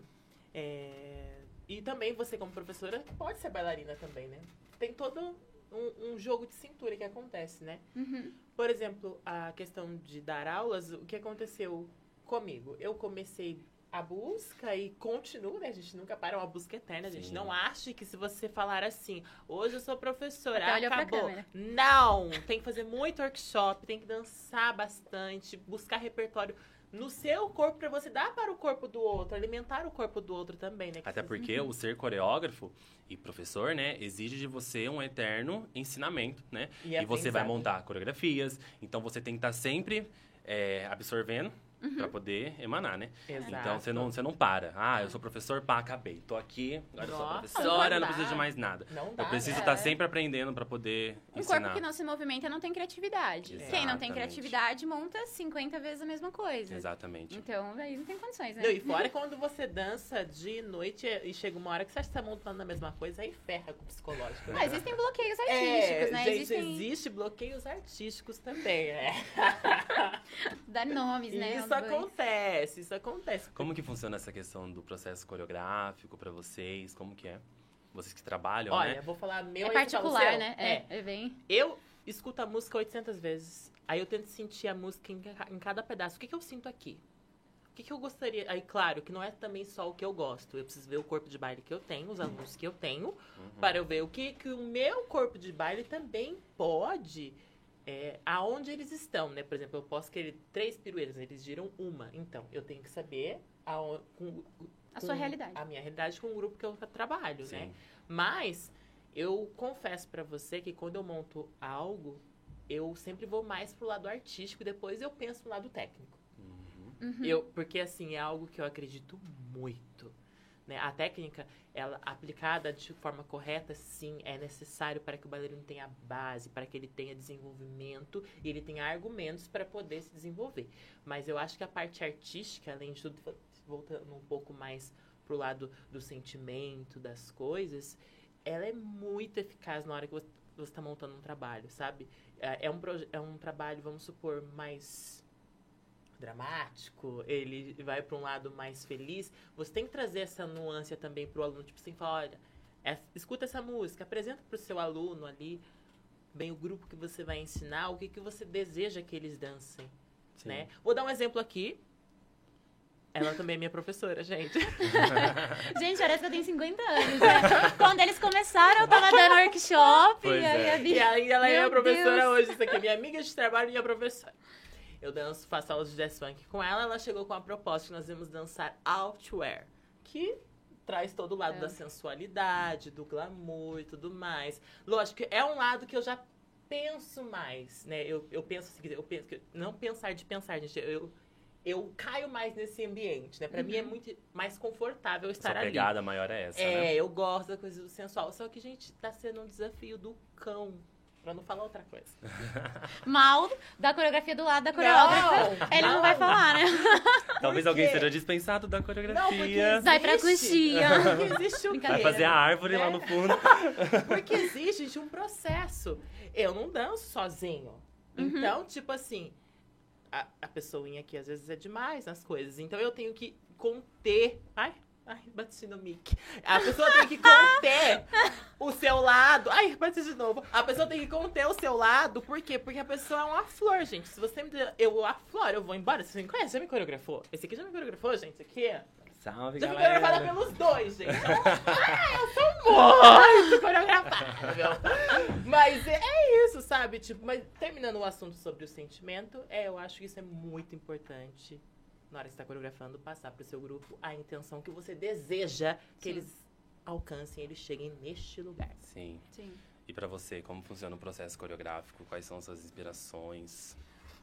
é, E também você, como professora, pode ser bailarina também, né? Tem todo um, um jogo de cintura que acontece, né? Uhum. Por exemplo, a questão de dar aulas, o que aconteceu comigo? Eu comecei a busca e continuo, né? A gente nunca para, é uma busca eterna. A gente Sim. não acha que se você falar assim, hoje eu sou professora, Até acabou. Não! Tem que fazer muito workshop, tem que dançar bastante, buscar repertório no seu corpo pra você dar para o corpo do outro, alimentar o corpo do outro também, né? Que Até porque o ser coreógrafo e professor, né, exige de você um eterno ensinamento, né? é E você vai montar coreografias, então você tem que estar sempre é, absorvendo pra poder emanar, né? Exato. Então você não, você não para. Ah, eu sou professor, pá, acabei. Tô aqui, agora eu sou Nossa, professora, não não preciso de dá. mais nada. Não dá, Eu preciso né? estar sempre aprendendo pra poder Um ensinar. corpo que não se movimenta não tem criatividade. Quem não tem Exatamente. criatividade monta 50 vezes a mesma coisa. Exatamente. Então, aí não tem condições, né? Não, e fora quando você dança de noite e chega uma hora que você acha que tá montando a mesma coisa, aí ferra com o psicológico. né? Ah, existem bloqueios artísticos, é, né? Gente, existem. existe bloqueios artísticos também, né? Dar nomes, né? Isso dois. acontece, isso acontece. Como que funciona essa questão do processo coreográfico pra vocês? Como que é? Vocês que trabalham, Olha, né? vou falar meu É aí você fala o particular, né? É, é bem. Eu escuto a música 800 vezes. Aí eu tento sentir a música em, em cada pedaço. O que, que eu sinto aqui? O que, que eu gostaria? Aí, claro, que não é também só o que eu gosto. Eu preciso ver o corpo de baile que eu tenho, os alunos que eu tenho, Uhum. para eu ver o que, que o meu corpo de baile também pode. É, aonde eles estão, né? Por exemplo, eu posso querer três piruetas, eles giram uma. Então, eu tenho que saber aon- com, A com sua realidade. A minha realidade com o grupo que eu trabalho, né? Sim. Mas eu confesso pra você que quando eu monto algo, eu sempre vou mais pro lado artístico e depois eu penso no lado técnico. Uhum. Uhum. Eu, porque assim, é algo que eu acredito muito. Né? A técnica, ela aplicada de forma correta, sim, é necessário para que o bailarino tenha base, para que ele tenha desenvolvimento e ele tenha argumentos para poder se desenvolver. Mas eu acho que a parte artística, além de tudo, voltando um pouco mais pro lado do sentimento, das coisas, ela é muito eficaz na hora que você está montando um trabalho, sabe? É é um, é um trabalho, vamos supor, mais dramático, ele vai para um lado mais feliz, você tem que trazer essa nuance também pro aluno, tipo assim, falar, olha, é- escuta essa música, apresenta pro seu aluno ali, bem o grupo que você vai ensinar, o que, que você deseja que eles dancem, Sim. né? Vou dar um exemplo aqui. Ela também é minha professora, gente. Gente, parece que eu tenho 50 anos, né? Quando eles começaram, eu tava dando workshop. Pois e aí é. a Bi- E aí ela é minha Meu professora Deus. hoje, isso aqui é minha amiga de trabalho e minha professora. Eu danço, faço aulas de jazz funk com ela, ela chegou com a proposta que nós vamos dançar outwear, que traz todo o lado É. da sensualidade, do glamour e tudo mais. Lógico que é um lado que eu já penso mais, né? Eu, eu penso assim, eu penso que não pensar de pensar, gente, eu eu caio mais nesse ambiente, né? Pra mim é Uhum. muito mais confortável Sua estar ali. pegada maior é essa, É, né? eu gosto da coisa do sensual. Só que, gente, tá sendo um desafio do cão. Pra não falar outra coisa. Mal da coreografia do lado da coreógrafa. Ele não vai falar, né? Talvez alguém seja dispensado da Não, coreografia. Vai pra existe- coxinha. Porque existe o quê? Vai fazer a árvore lá né? no fundo. Porque existe gente, um processo. Eu não danço sozinho. Uhum. Então, tipo assim, a, a pessoinha aqui às vezes é demais nas coisas. Então eu tenho que conter. Ai, Ai, bati no mic. A pessoa tem que conter o seu lado. Ai, bati de novo. A pessoa tem que conter o seu lado. Por quê? Porque a pessoa é uma flor, gente. Se você me der, eu a flor, eu vou embora. Você me conhece? Já me coreografou? Esse aqui já me coreografou, gente? Esse aqui? Salve, Já fui galera. coreografada pelos dois, gente. Então, ah, eu sou muito coreografada, viu? Mas é, é isso, sabe? Tipo, mas terminando o assunto sobre o sentimento, é, eu acho que isso é muito importante na hora que você está coreografando, passar pro seu grupo a intenção que você deseja que Sim. eles alcancem, eles cheguem neste lugar. Sim. Sim. E pra você, como funciona o processo coreográfico? Quais são suas inspirações?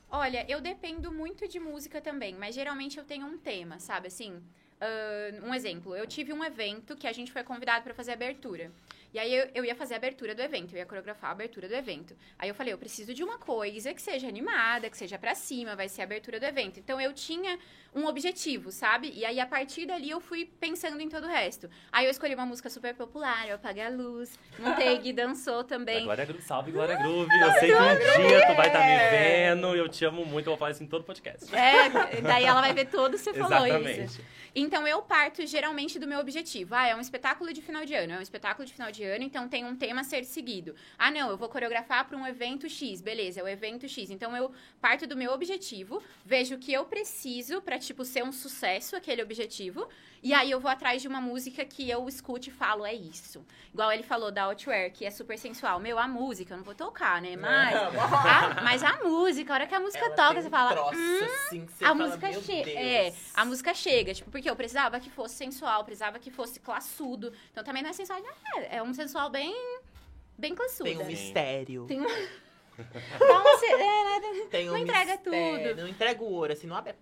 Olha, eu dependo muito de música também, mas geralmente eu tenho um tema, sabe? Assim, ah, um exemplo, eu tive um evento que a gente foi convidado para fazer a abertura. E aí eu, eu ia fazer a abertura do evento, eu ia coreografar a abertura do evento. Aí eu falei, eu preciso de uma coisa que seja animada, que seja pra cima, vai ser a abertura do evento. Então eu tinha um objetivo, sabe? E aí a partir dali eu fui pensando em todo o resto. Aí eu escolhi uma música super popular, eu apaguei a luz, montei, Gui dançou também. Glória Groove. Salve, Glória Groove. Eu sei que um dia tu vai estar me vendo. Eu te amo muito. Eu vou falar isso em todo podcast. É, daí ela vai ver todo você falou isso. Exatamente. Então eu parto geralmente do meu objetivo. Ah, é um espetáculo de final de ano, é um espetáculo de final de então tem um tema a ser seguido. Ah, não, eu vou coreografar para um evento X, beleza, é o evento X. Então eu parto do meu objetivo, vejo o que eu preciso para tipo ser um sucesso aquele objetivo, e aí eu vou atrás de uma música que eu escute e falo, é isso. Igual ele falou da Outwear, que é super sensual. Meu, a música, eu não vou tocar, né? Mas a, mas a música, a hora que a música Ela toca, você um fala, troço, "Hum, assim, você a fala, música "Meu chega. Deus". É, a música chega, tipo, porque eu precisava que fosse sensual, precisava que fosse classudo. Então também não é sensual, é, é um sensual bem bem classudo. Tem um mistério. Tem um- Dá uma ce- é, né? Tem um Não entrega mistério, tudo. Não entrega o ouro, assim, não abre a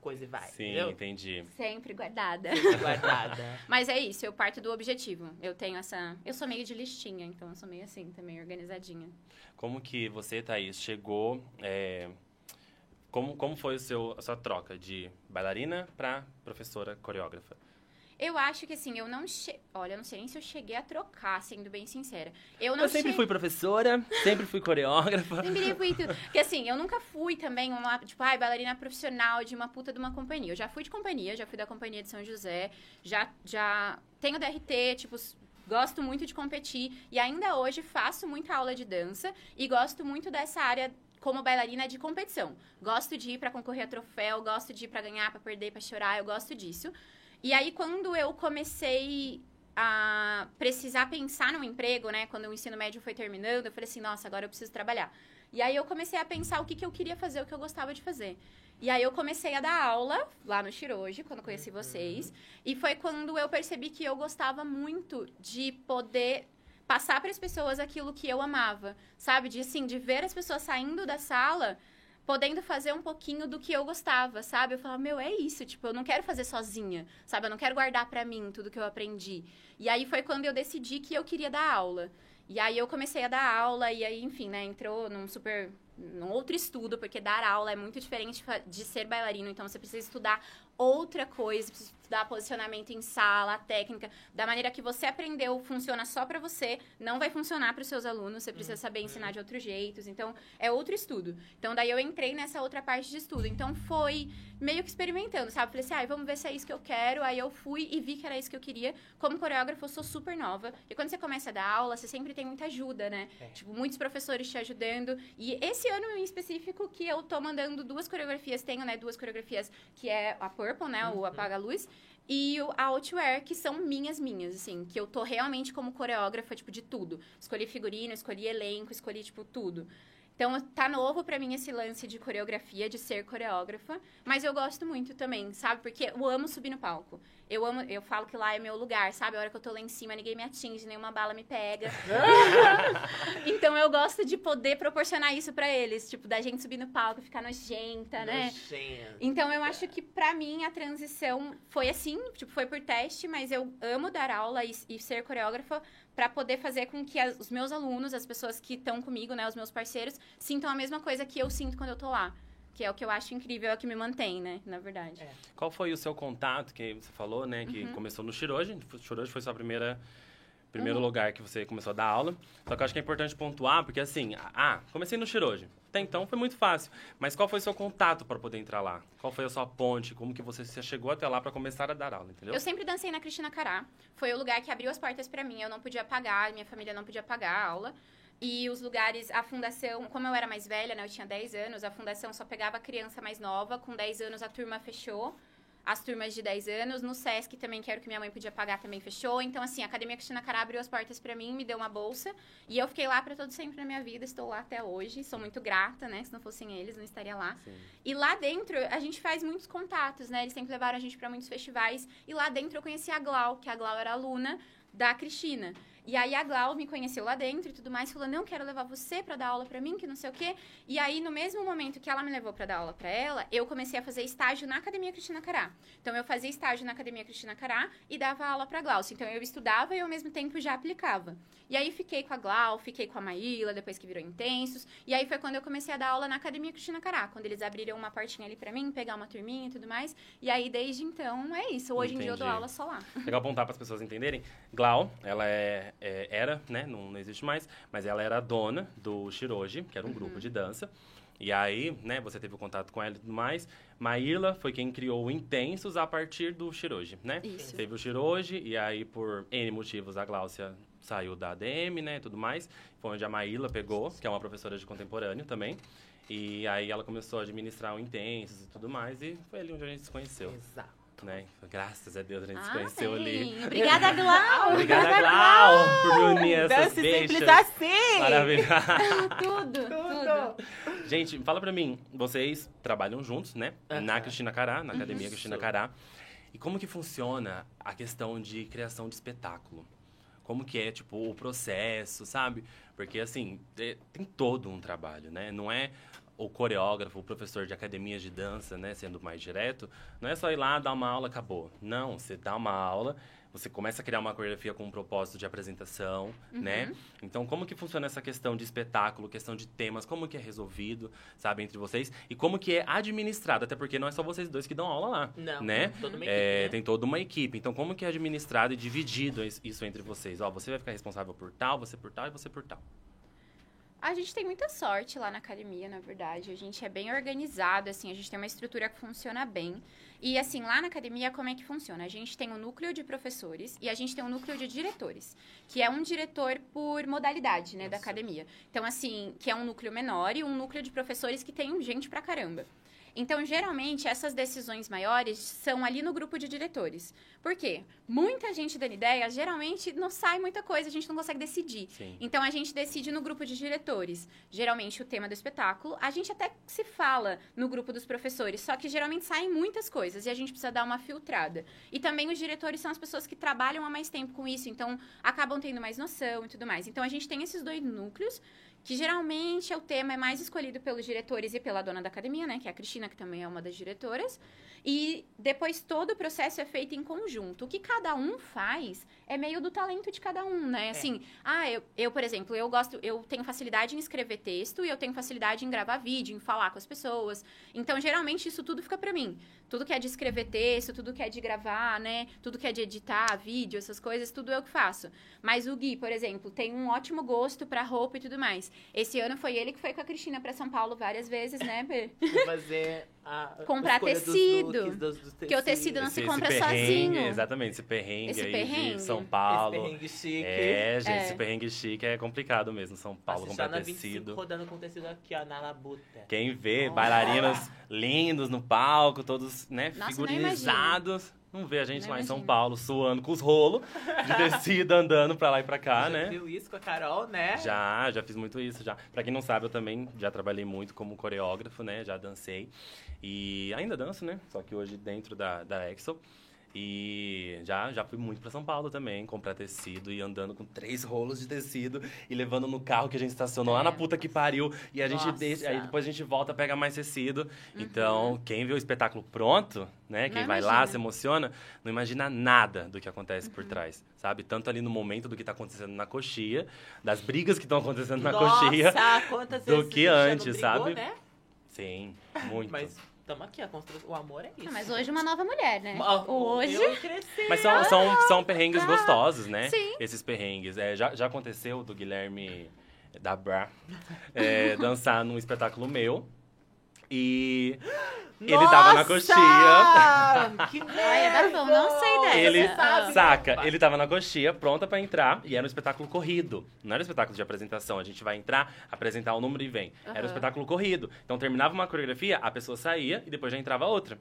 coisa e vai. Sim, entendeu? entendi. Sempre guardada. Guardada. Mas é isso, eu parto do objetivo. Eu tenho essa. Eu sou meio de listinha, então eu sou meio assim, também organizadinha. Como que você, Thaís, chegou... é, Como, como foi o seu, a sua troca de bailarina pra professora coreógrafa? Eu acho que assim, eu não che... Olha, eu não sei nem se eu cheguei a trocar, sendo bem sincera. Eu não Eu sempre che- fui professora, sempre fui coreógrafa. Sempre fui tudo. Porque assim, eu nunca fui também uma, tipo, ai, bailarina profissional de uma puta de uma companhia. Eu já fui de companhia, já fui da companhia de São José, já, já tenho DRT, tipo, gosto muito de competir. E ainda hoje faço muita aula de dança e gosto muito dessa área como bailarina de competição. Gosto de ir pra concorrer a troféu, gosto de ir pra ganhar, pra perder, pra chorar, eu gosto disso. E aí, quando eu comecei a precisar pensar num emprego, né? Quando o ensino médio foi terminando, eu falei assim, nossa, agora eu preciso trabalhar. E aí eu comecei a pensar o que, que eu queria fazer, o que eu gostava de fazer. E aí eu comecei a dar aula lá no Shiroji, quando eu conheci vocês. E foi quando eu percebi que eu gostava muito de poder passar para as pessoas aquilo que eu amava, sabe? De assim, de ver as pessoas saindo da sala podendo fazer um pouquinho do que eu gostava, sabe? Eu falava, meu, é isso, tipo, eu não quero fazer sozinha, sabe? Eu não quero guardar pra mim tudo que eu aprendi. E aí foi quando eu decidi que eu queria dar aula. E aí eu comecei a dar aula e aí, enfim, né, entrou num super num outro estudo, porque dar aula é muito diferente de ser bailarino, então você precisa estudar outra coisa, precisa estudar posicionamento em sala, técnica, da maneira que você aprendeu, funciona só pra você, não vai funcionar para os seus alunos, você precisa saber ensinar de outros jeitos, então é outro estudo. Então daí eu entrei nessa outra parte de estudo. Então foi meio que experimentando, sabe? Falei assim, ah, vamos ver se é isso que eu quero. Aí eu fui e vi que era isso que eu queria. Como coreógrafa, eu sou super nova. E quando você começa a dar aula, você sempre tem muita ajuda, né? É. Tipo, muitos professores te ajudando. E esse ano em específico, que eu tô mandando duas coreografias, tenho, né, duas coreografias, que é a Purple, né, o Apaga a Luz, e o Outwear, que são minhas, minhas, assim, que eu tô realmente como coreógrafa, tipo, de tudo. Escolhi figurino, escolhi elenco, escolhi, tipo, tudo. Então, tá novo pra mim esse lance de coreografia, de ser coreógrafa, mas eu gosto muito também, sabe? Porque eu amo subir no palco. Eu amo, eu falo que lá é meu lugar, sabe? A hora que eu tô lá em cima, ninguém me atinge, nenhuma bala me pega. então eu gosto de poder proporcionar isso pra eles, tipo, da gente subir no palco, ficar nojenta, né? Nojenta. Então eu acho que pra mim a transição foi assim, tipo, foi por teste, mas eu amo dar aula e, e ser coreógrafa pra poder fazer com que as- os meus alunos, as pessoas que estão comigo, né, os meus parceiros, sintam a mesma coisa que eu sinto quando eu tô lá. Que é o que eu acho incrível, é o que me mantém, né, na verdade. É. Qual foi o seu contato, que você falou, né? Que Uhum. começou no Shiroji. O Shiroji foi sua primeira primeiro Uhum. lugar que você começou a dar aula. Só que eu acho que é importante pontuar, porque assim, ah, comecei no Shiroji. Até então foi muito fácil. Mas qual foi o seu contato para poder entrar lá? Qual foi a sua ponte? Como que você chegou até lá para começar a dar aula, entendeu? Eu sempre dancei na Cristina Cará. Foi o lugar que abriu as portas pra mim. Eu não podia pagar, minha família não podia pagar a aula. E os lugares, a fundação, como eu era mais velha, né, eu tinha 10 anos, a fundação só pegava criança mais nova. Com 10 anos a turma fechou. As turmas de 10 anos. No SESC também, que era o que minha mãe podia pagar, também fechou. Então, assim, a Academia Cristina Cará abriu as portas pra mim, me deu uma bolsa. E eu fiquei lá pra todo sempre na minha vida. Estou lá até hoje. Sou muito grata, né? Se não fossem eles, não estaria lá. Sim. E lá dentro, a gente faz muitos contatos, né? Eles sempre levaram a gente pra muitos festivais. E lá dentro eu conheci a Glau, que a Glau era aluna da Cristina. E aí a Glau me conheceu lá dentro e tudo mais, falou: "Não quero levar você pra dar aula pra mim, que não sei o quê". E aí no mesmo momento que ela me levou pra dar aula pra ela, eu comecei a fazer estágio na Academia Cristina Cará. Então eu fazia estágio na Academia Cristina Cará e dava aula pra Glaucia. Então eu estudava e ao mesmo tempo já aplicava. E aí fiquei com a Glau, fiquei com a Maíla, depois que virou Intensos. E aí foi quando eu comecei a dar aula na Academia Cristina Cará, quando eles abriram uma portinha ali pra mim, pegar uma turminha e tudo mais. E aí desde então é isso. Hoje em dia eu dou Entendi. aula só lá. Legal apontar para as pessoas entenderem. Glau, ela é, é- era, né, não, não existe mais, mas ela era a dona do Shiroji, que era um Uhum. grupo de dança. E aí, né, você teve o contato com ela e tudo mais. Maíla foi quem criou o Intensos a partir do Shiroji, né? Isso. Teve o Shiroji, e aí, por N motivos, a Gláucia saiu da ADM, né, e tudo mais. Foi onde a Maíla pegou, que é uma professora de contemporâneo também. E aí ela começou a administrar o Intensos e tudo mais, e foi ali onde a gente se conheceu, Exato. Né? Graças a Deus a gente se Ah, conheceu ali. bem. Obrigada, Glau. Obrigada, Glau, por me unir essas Dance simples bichas. assim! Maravilha. tudo, tudo. Gente, fala pra mim, vocês trabalham juntos, né? Na Aham. Cristina Cará, na Academia Cristina. Cará. E como que funciona a questão de criação de espetáculo? Como que é, tipo, o processo, sabe? Porque, assim, é- tem todo um trabalho, né? Não é o coreógrafo, o professor de academias de dança, né? Sendo mais direto, não é só ir lá, dar uma aula, acabou. Não, você dá uma aula, você começa a criar uma coreografia com um propósito de apresentação, né? Então, como que funciona essa questão de espetáculo, questão de temas, como que é resolvido, sabe, entre vocês? E como que é administrado, até porque não é só vocês dois que dão aula lá, Não, né? toda uma É, equipe, né? tem toda uma equipe. Então, como que é administrado e dividido is- isso entre vocês? Ó, você vai ficar responsável por tal, você por tal e você por tal. A gente tem muita sorte lá na academia, na verdade. A gente é bem organizado, assim, a gente tem uma estrutura que funciona bem. E, assim, lá na academia, como é que funciona? A gente tem um núcleo de professores e a gente tem um núcleo de diretores, que é um diretor por modalidade, né, da Nossa. academia. Então, assim, que é um núcleo menor e um núcleo de professores que tem gente pra caramba. Então, geralmente, essas decisões maiores são ali no grupo de diretores. Por quê? Muita gente dando ideia, geralmente não sai muita coisa, a gente não consegue decidir. Sim. Então a gente decide no grupo de diretores, geralmente o tema do espetáculo. A gente até se fala no grupo dos professores, só que geralmente saem muitas coisas e a gente precisa dar uma filtrada. E também os diretores são as pessoas que trabalham há mais tempo com isso, então acabam tendo mais noção e tudo mais. Então a gente tem esses dois núcleos que geralmente o tema é mais escolhido pelos diretores e pela dona da academia, né, que é a Cristina, que também é uma das diretoras. E depois todo o processo é feito em conjunto. O que cada um faz é meio do talento de cada um, né? Assim, ah, eu, eu, por exemplo, eu gosto, eu tenho facilidade em escrever texto e eu tenho facilidade em gravar vídeo, em falar com as pessoas. Então, geralmente, isso tudo fica pra mim. Tudo que é de escrever texto, tudo que é de gravar, né? Tudo que é de editar vídeo, essas coisas, tudo eu que faço. Mas o Gui, por exemplo, tem um ótimo gosto pra roupa e tudo mais. Esse ano foi ele que foi com a Cristina pra São Paulo várias vezes, né? Fazer a Comprar escolha dos tecido. looks, dos- dos Porque o tecido não se Esse- compra esse perrengue, sozinho. Exatamente, esse perrengue Esse aí perrengue. de São Esse Paulo. perrengue chique. É, gente, É. esse perrengue chique é complicado mesmo. São Paulo só comprar na 25 tecido. rodando com tecido aqui, ó, na labuta. Quem vê Nossa. bailarinos lindos no palco, todos, né, Nossa, figurinizados. Não vê a gente lá em São. Paulo suando com os rolos de tecido andando pra lá e pra cá, Já né? viu isso com a Carol, né? Já, já fiz muito isso já. Pra quem não sabe, eu também já trabalhei muito como coreógrafo, né? Já dancei. E ainda danço, né? Só que hoje dentro da, da Excel. E já, já fui muito pra São Paulo também, comprar tecido e andando com três rolos de tecido e levando no carro que a gente estacionou lá É. na puta que pariu. E a gente deixa, aí depois a gente volta, pega mais tecido. Uhum. Então, quem vê o espetáculo pronto, né? Quem Não vai lá, imagina. se emociona, não imagina nada do que acontece Uhum. por trás, sabe? Tanto ali no momento do que tá acontecendo na coxia, das brigas que estão acontecendo na Nossa, coxia. quantas do vezes que antes, brigou, sabe? Né? Sim, muito. Mas Tamo aqui, a construção, o amor é isso. Ah, mas hoje uma nova mulher, né? Ah, Hoje. Mas são, são, são perrengues gostosos, né? Sim. Esses perrengues. É, já, já aconteceu do Guilherme da Bra é, dançar num espetáculo meu. E ele tava na coxinha. Que Ai, é bom, não sei dessa. Ele, Ah. saca, ele tava na coxinha, pronta pra entrar, e era um espetáculo corrido. Não era um espetáculo de apresentação, a gente vai entrar, apresentar o número e vem. Era um espetáculo corrido. Então terminava uma coreografia, a pessoa saía e depois já entrava outra.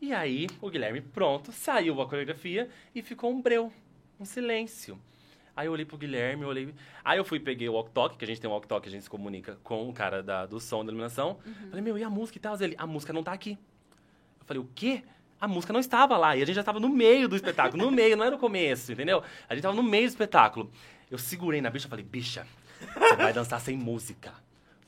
E aí, o Guilherme, pronto, saiu a coreografia e ficou um breu, um silêncio. Aí eu olhei pro Guilherme, eu olhei. Aí eu fui, peguei o walk-talk, que a gente tem um walk-talk, a gente se comunica com o cara da, do som, da iluminação. Falei, meu, e a música e tal? Ele, a música não tá aqui. Eu falei, o quê? A música não estava lá. E a gente já estava no meio do espetáculo. No meio, não era o começo, entendeu? A gente estava no meio do espetáculo. Eu segurei na bicha e falei, bicha, você vai dançar sem música.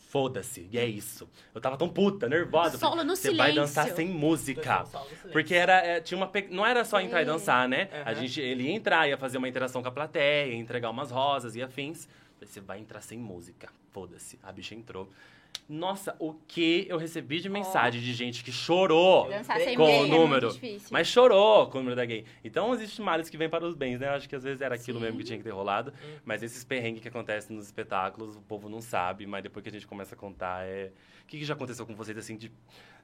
Foda-se. E é isso. Eu tava tão puta, nervosa. Solo no Você vai silêncio." dançar sem música. Porque era, é, tinha uma, pe- não era só entrar e Sei. dançar, né? A Aham. gente, ele ia entrar, ia fazer uma interação com a plateia, ia entregar umas rosas e afins. Você vai entrar sem música. Foda-se. A bicha entrou. Nossa, o que eu recebi de mensagem de gente que chorou Dançar sem com gay o é número. difícil. Mas chorou com o número da gay. Então existe males que vêm para os bens, né? Acho que às vezes era aquilo Sim. mesmo que tinha que ter rolado. Mas esses perrengues que acontecem nos espetáculos, o povo não sabe, mas depois que a gente começa a contar, é. O que, que já aconteceu com vocês, assim, de.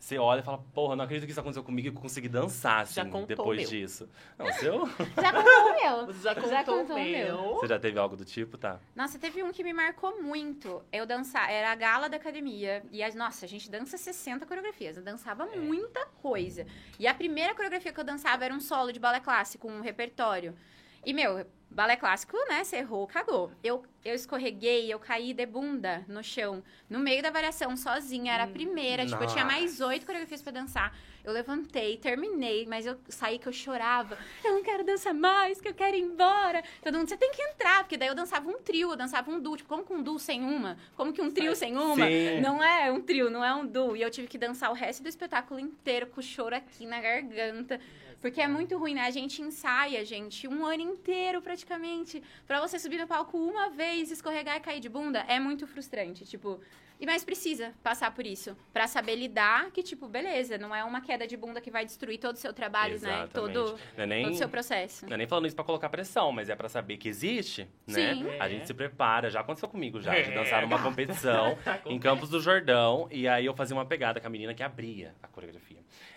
Você olha e fala, porra, não acredito que isso aconteceu comigo e que eu consegui dançar, assim, Já contou depois meu. disso. Não, o seu? Já contou o meu. Você já contou, Já contou meu. meu. Você já teve algo do tipo, tá? Nossa, teve um que me marcou muito. Eu dançar, era a gala da academia. E, as, nossa, a gente dança 60 coreografias. Eu dançava muita coisa. E a primeira coreografia que eu dançava era um solo de balé clássico, um repertório. E, meu, balé clássico, né? Você errou, cagou. Eu, eu escorreguei, eu caí de bunda no chão, no meio da variação, sozinha. Era a primeira. Tipo, eu tinha mais oito coreografias pra dançar. Eu levantei, terminei, mas eu saí que eu chorava. Eu não quero dançar mais, que eu quero ir embora. Todo mundo, você tem que entrar, porque daí eu dançava um trio, eu dançava um duo. Tipo, como que um duo sem uma? Como que um trio sem uma? Sim. Não é um trio, não é um duo. E eu tive que dançar o resto do espetáculo inteiro com o choro aqui na garganta. Porque é muito ruim, né? A gente ensaia, gente, um ano inteiro praticamente. Pra você subir no palco uma vez, escorregar e cair de bunda, é muito frustrante. Tipo, e mas precisa passar por isso. Pra saber lidar que, tipo, beleza, não é uma queda de bunda que vai destruir todo o seu trabalho, né? Exatamente. Todo, Não é nem, todo o seu processo. não é nem falando isso pra colocar pressão, mas é pra saber que existe, né? Sim. A gente se prepara. Já aconteceu comigo já, de É. dançar numa competição em Campos do Jordão. E aí eu fazia uma pegada com a menina que abria a coreografia.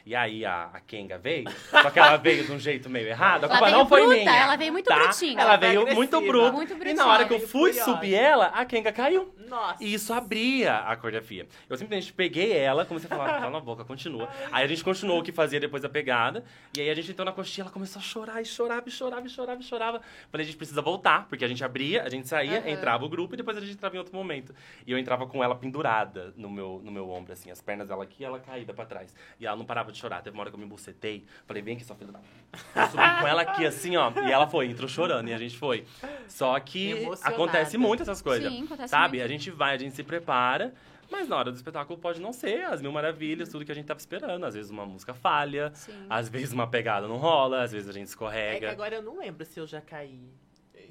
E aí a, a Kenga veio, só que ela veio de um jeito meio errado. A culpa não foi bruta, minha. ela veio muito tá? brutinha. Ela Ela veio muito bruta. Muito E na hora que eu fui furiosa. subir ela, a Kenga caiu. Nossa. E isso abria a coreografia. Eu simplesmente peguei ela, comecei a falar, cala a boca, continua. Aí a gente continuou o que fazia depois da pegada. E aí a gente entrou na coxinha, ela começou a chorar, e chorava, e chorava, e chorava, e chorava. Falei, a gente precisa voltar, porque a gente abria, a gente saía, Aham. entrava o grupo e depois a gente entrava em outro momento. E eu entrava com ela pendurada no meu, no meu ombro, assim, as pernas dela aqui e ela caída pra trás. E ela não parava de chorar. Teve uma hora que eu me bucetei, falei, vem aqui, sua filha da... Eu subi com ela aqui, assim, ó. E ela foi, entrou chorando, e a gente foi. Só que acontece muito essas coisas. Sim, acontece Sabe? muito. A gente vai, a gente se prepara, mas na hora do espetáculo pode não ser as mil maravilhas, tudo que a gente tava esperando. Às vezes uma música falha, Sim. às vezes uma pegada não rola, às vezes a gente É que escorrega. agora eu não lembro se eu já caí.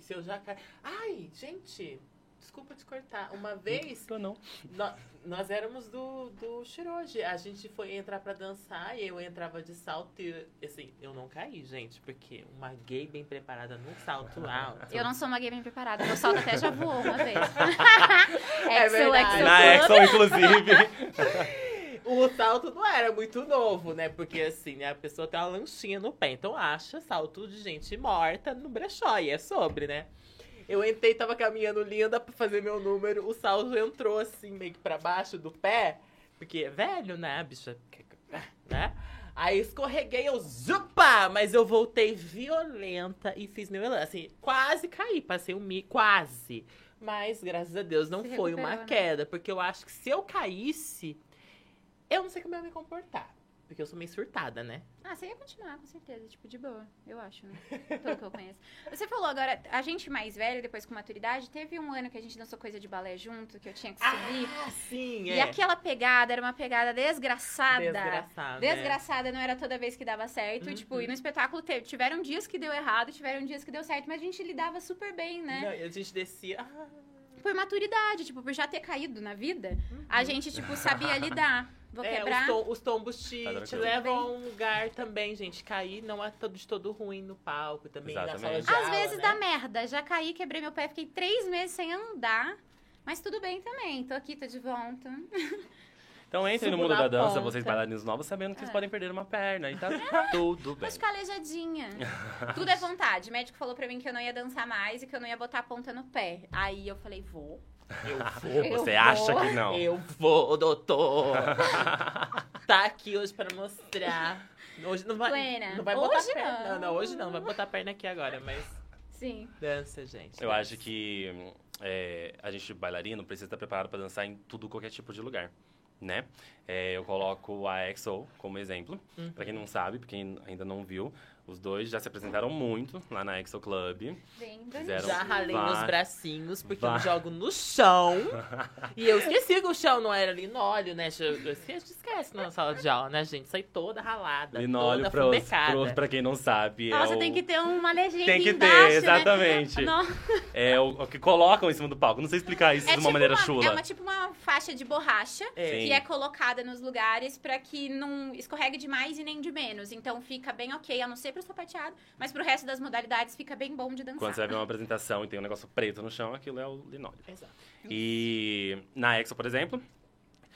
Se eu já caí. Ai, gente, desculpa te cortar. Uma vez, Eu não. nó- nós éramos do, do Shiroji. A gente foi entrar pra dançar e eu entrava de salto e, assim, eu não caí, gente, porque uma gay bem preparada num salto alto. Eu não sou uma gay bem preparada. Meu salto até já voou uma vez. É verdade. exo, Na. Exxon, inclusive. O salto não era muito novo, né? Porque assim, a pessoa tem uma lanchinha no pé. Então acha salto de gente morta no brechó. E é sobre, né? Eu entrei, tava caminhando linda pra fazer meu número. O salto entrou assim, meio que pra baixo do pé. Porque é velho, né, bicha? Né? Aí escorreguei, eu zupa! Mas eu voltei violenta e fiz meu elan. Assim, quase caí, passei um mi, quase. Mas, graças a Deus, não Se foi uma né? queda. Porque eu acho que se eu caísse, eu não sei como eu ia me comportar. Porque eu sou meio surtada, né? Ah, você ia continuar, com certeza. Tipo, de boa, eu acho, né? Pelo que eu conheço. Você falou agora, a gente mais velha, depois com maturidade, teve um ano que a gente dançou coisa de balé junto, que eu tinha que subir. Ah, sim, E aquela pegada era uma pegada desgraçada. Desgraçada. né? Desgraçada, não era toda vez que dava certo. E, tipo, Uhum. e no espetáculo teve, tiveram dias que deu errado, tiveram dias que deu certo, mas a gente lidava super bem, né? Não, e a gente descia. ah, Por maturidade, tipo, por já ter caído na vida, Uhum. a gente, tipo, sabia lidar. Vou É, quebrar. os, tom- os tombos te, Tá te levam a um lugar também, gente. Cair não é todo, de todo ruim no palco, também na sala Exatamente. de Às aula, vezes né? dá merda. Já caí, quebrei meu pé, fiquei três meses sem andar. Mas tudo bem também. Tô aqui, tô de volta. Então entrem no mundo da dança, ponta. vocês bailarinos novos, sabendo que vocês É. podem perder uma perna e tá tudo bem. Vou ficar aleijadinha. Tudo é vontade. O médico falou pra mim que eu não ia dançar mais e que eu não ia botar a ponta no pé. Aí eu falei, vou. Eu vou. Eu Você vou. acha que não? Eu vou, doutor. tá aqui hoje pra mostrar. Hoje não vai, Plena. não vai botar Hoje perna. não. Não, não, hoje não. Vai botar a perna aqui agora, mas Sim. dança, gente. Eu dança. acho que é, a gente, bailarino, precisa estar preparado para dançar em tudo, qualquer tipo de lugar, né? É, eu coloco a EXO como exemplo. Uhum. Pra quem não sabe, pra quem ainda não viu, os dois já se apresentaram muito lá na EXO Club. Bem Fizeram-. Já ralei nos bracinhos, porque eu jogo no chão. e eu esqueci que o chão não era linóleo, né? Eu esquece, esquece na sala de aula, né, gente? Saí toda ralada, Linóleo, toda pra, os, fumecada. pros- pra quem não sabe, Nossa, é o, tem que ter uma legenda Tem que ter, embaixo, exatamente. Né? É o, o que colocam em cima do palco. Não sei explicar isso é de uma tipo maneira uma, chula. É uma, tipo uma faixa de borracha É. Sim. que é colocada nos lugares pra que não escorregue de mais e nem de menos. Então fica bem ok, a não ser pro sapateado, mas pro resto das modalidades fica bem bom de dançar. Quando você vai ver uma apresentação e tem um negócio preto no chão, aquilo é o linóleo. Exato. E na EXO, por exemplo,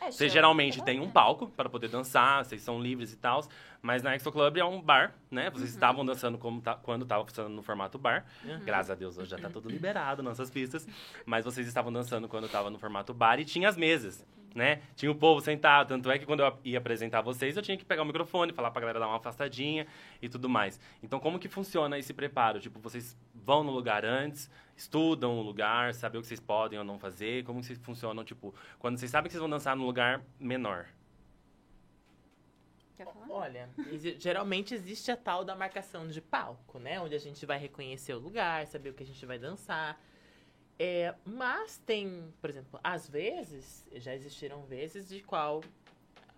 É show. geralmente têm um palco para poder dançar, vocês são livres e tal, mas na Exo Club é um bar, né? Vocês estavam dançando como quando estava funcionando no formato bar. Uhum. Graças a Deus hoje já tá tudo liberado, nossas pistas. Mas vocês estavam dançando quando estava no formato bar e tinha as mesas, né? Tinha o povo sentado, tanto é que quando eu ia apresentar vocês, eu tinha que pegar o microfone, falar pra galera dar uma afastadinha e tudo mais. Então, como que funciona esse preparo? Tipo, vocês vão no lugar antes, estudam o lugar, sabem o que vocês podem ou não fazer, como que vocês funcionam, tipo, quando vocês sabem que vocês vão dançar num lugar menor. Quer falar? Olha, geralmente existe a tal da marcação de palco, né? Onde a gente vai reconhecer o lugar, saber o que a gente vai dançar. É, mas tem, por exemplo, às vezes, já existiram vezes de qual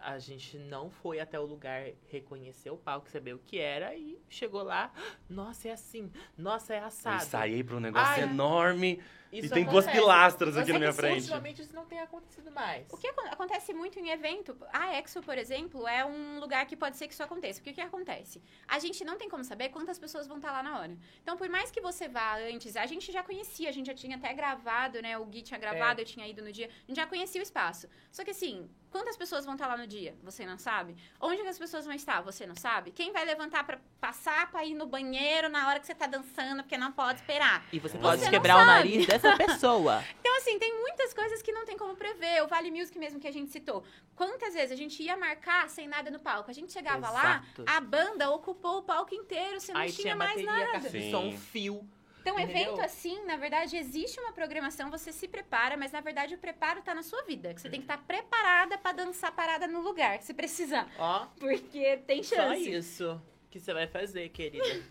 a gente não foi até o lugar reconhecer o palco, saber o que era e chegou lá, nossa, é assim, nossa, é assado. ensaiei pra um negócio Ai, enorme Isso e tem duas pilastras aqui na minha frente. Ultimamente isso não tem acontecido mais. O que acon- acontece muito em evento, a Exo, por exemplo, é um lugar que pode ser que isso aconteça. Porque o que acontece? A gente não tem como saber quantas pessoas vão estar lá na hora. Então, por mais que você vá antes, a gente já conhecia, a gente já tinha até gravado, né? O Gui tinha gravado, eu tinha ido no dia, a gente já conhecia o espaço. Só que assim, quantas pessoas vão estar lá no dia? Você não sabe? Onde que as pessoas vão estar? Você não sabe? Quem vai levantar pra passar pra ir no banheiro na hora que você tá dançando, porque não pode esperar? E você Você pode quebrar o nariz dessa pessoa. Então, assim, tem muitas coisas que não tem como prever. O Vale Music mesmo que a gente citou. Quantas vezes a gente ia marcar sem nada no palco? A gente chegava Exato. lá, a banda ocupou o palco inteiro, você não Aí tinha tinha mais bateria, nada. caixa de Sim. som, fio. Então, Entendeu? evento assim, na verdade, existe uma programação, você se prepara, mas na verdade o preparo tá na sua vida. Que você tem que estar preparada pra dançar parada no lugar, que se precisar. Ó, Porque tem só chance. isso que você vai fazer, querida.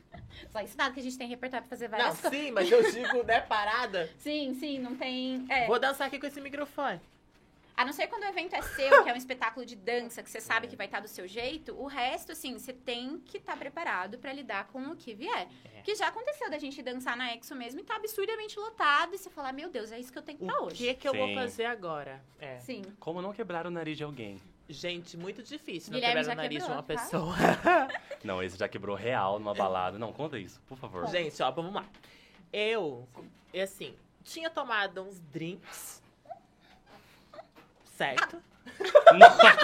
Só isso nada que a gente tem repertório pra fazer Não, várias coisas. sim, mas eu digo, né, parada. Sim, sim, não tem. É. Vou dançar aqui com esse microfone. A não ser quando o evento é seu, que é um espetáculo de dança, que você sabe que vai estar do seu jeito, o resto, assim, você tem que estar preparado pra lidar com o que vier. É. Que já aconteceu da gente dançar na Exo mesmo e tá absurdamente lotado, e você falar, meu Deus, é isso que eu tenho pra O hoje. que que eu vou Sim. fazer agora? É. Sim. Como não quebrar o nariz de alguém? Gente, muito difícil Guilherme não quebrar o nariz de quebrou, uma tá? pessoa. Não, esse já quebrou real numa balada. Não, conta isso, por favor. Gente, ó, vamos lá. Eu, é assim, tinha tomado uns drinks. Certo? Nossa!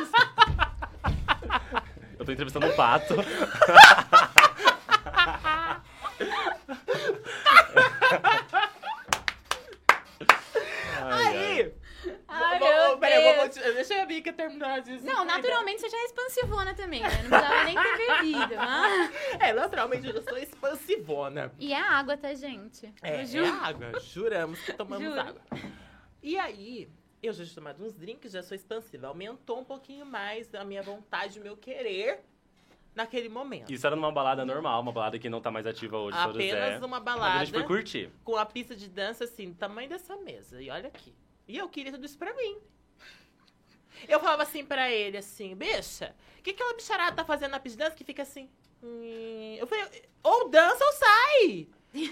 Eu tô entrevistando um pato. Ai, ai. Aí! Ai, vou- meu vou- peraí, eu a Bica terminar disso. Não, naturalmente você já é expansivona também, né? Não precisava nem ter bebido. Mas... É, naturalmente eu sou expansivona. E é água, tá, gente? É, Eu é água. Juramos que tomamos Juro. água. E aí, eu já tinha tomado uns drinks, já sou expansiva. Aumentou um pouquinho mais a minha vontade, o meu querer naquele momento. Isso era numa balada normal, uma balada que não tá mais ativa hoje, São José. Apenas uma Mas balada a gente foi curtir. com a pista de dança assim, do tamanho dessa mesa. E olha aqui. E eu queria tudo isso pra mim. Eu falava assim pra ele, assim, bicha, o que aquela bicharada tá fazendo na dança que fica assim? hum?" Eu falei, ou dança ou sai!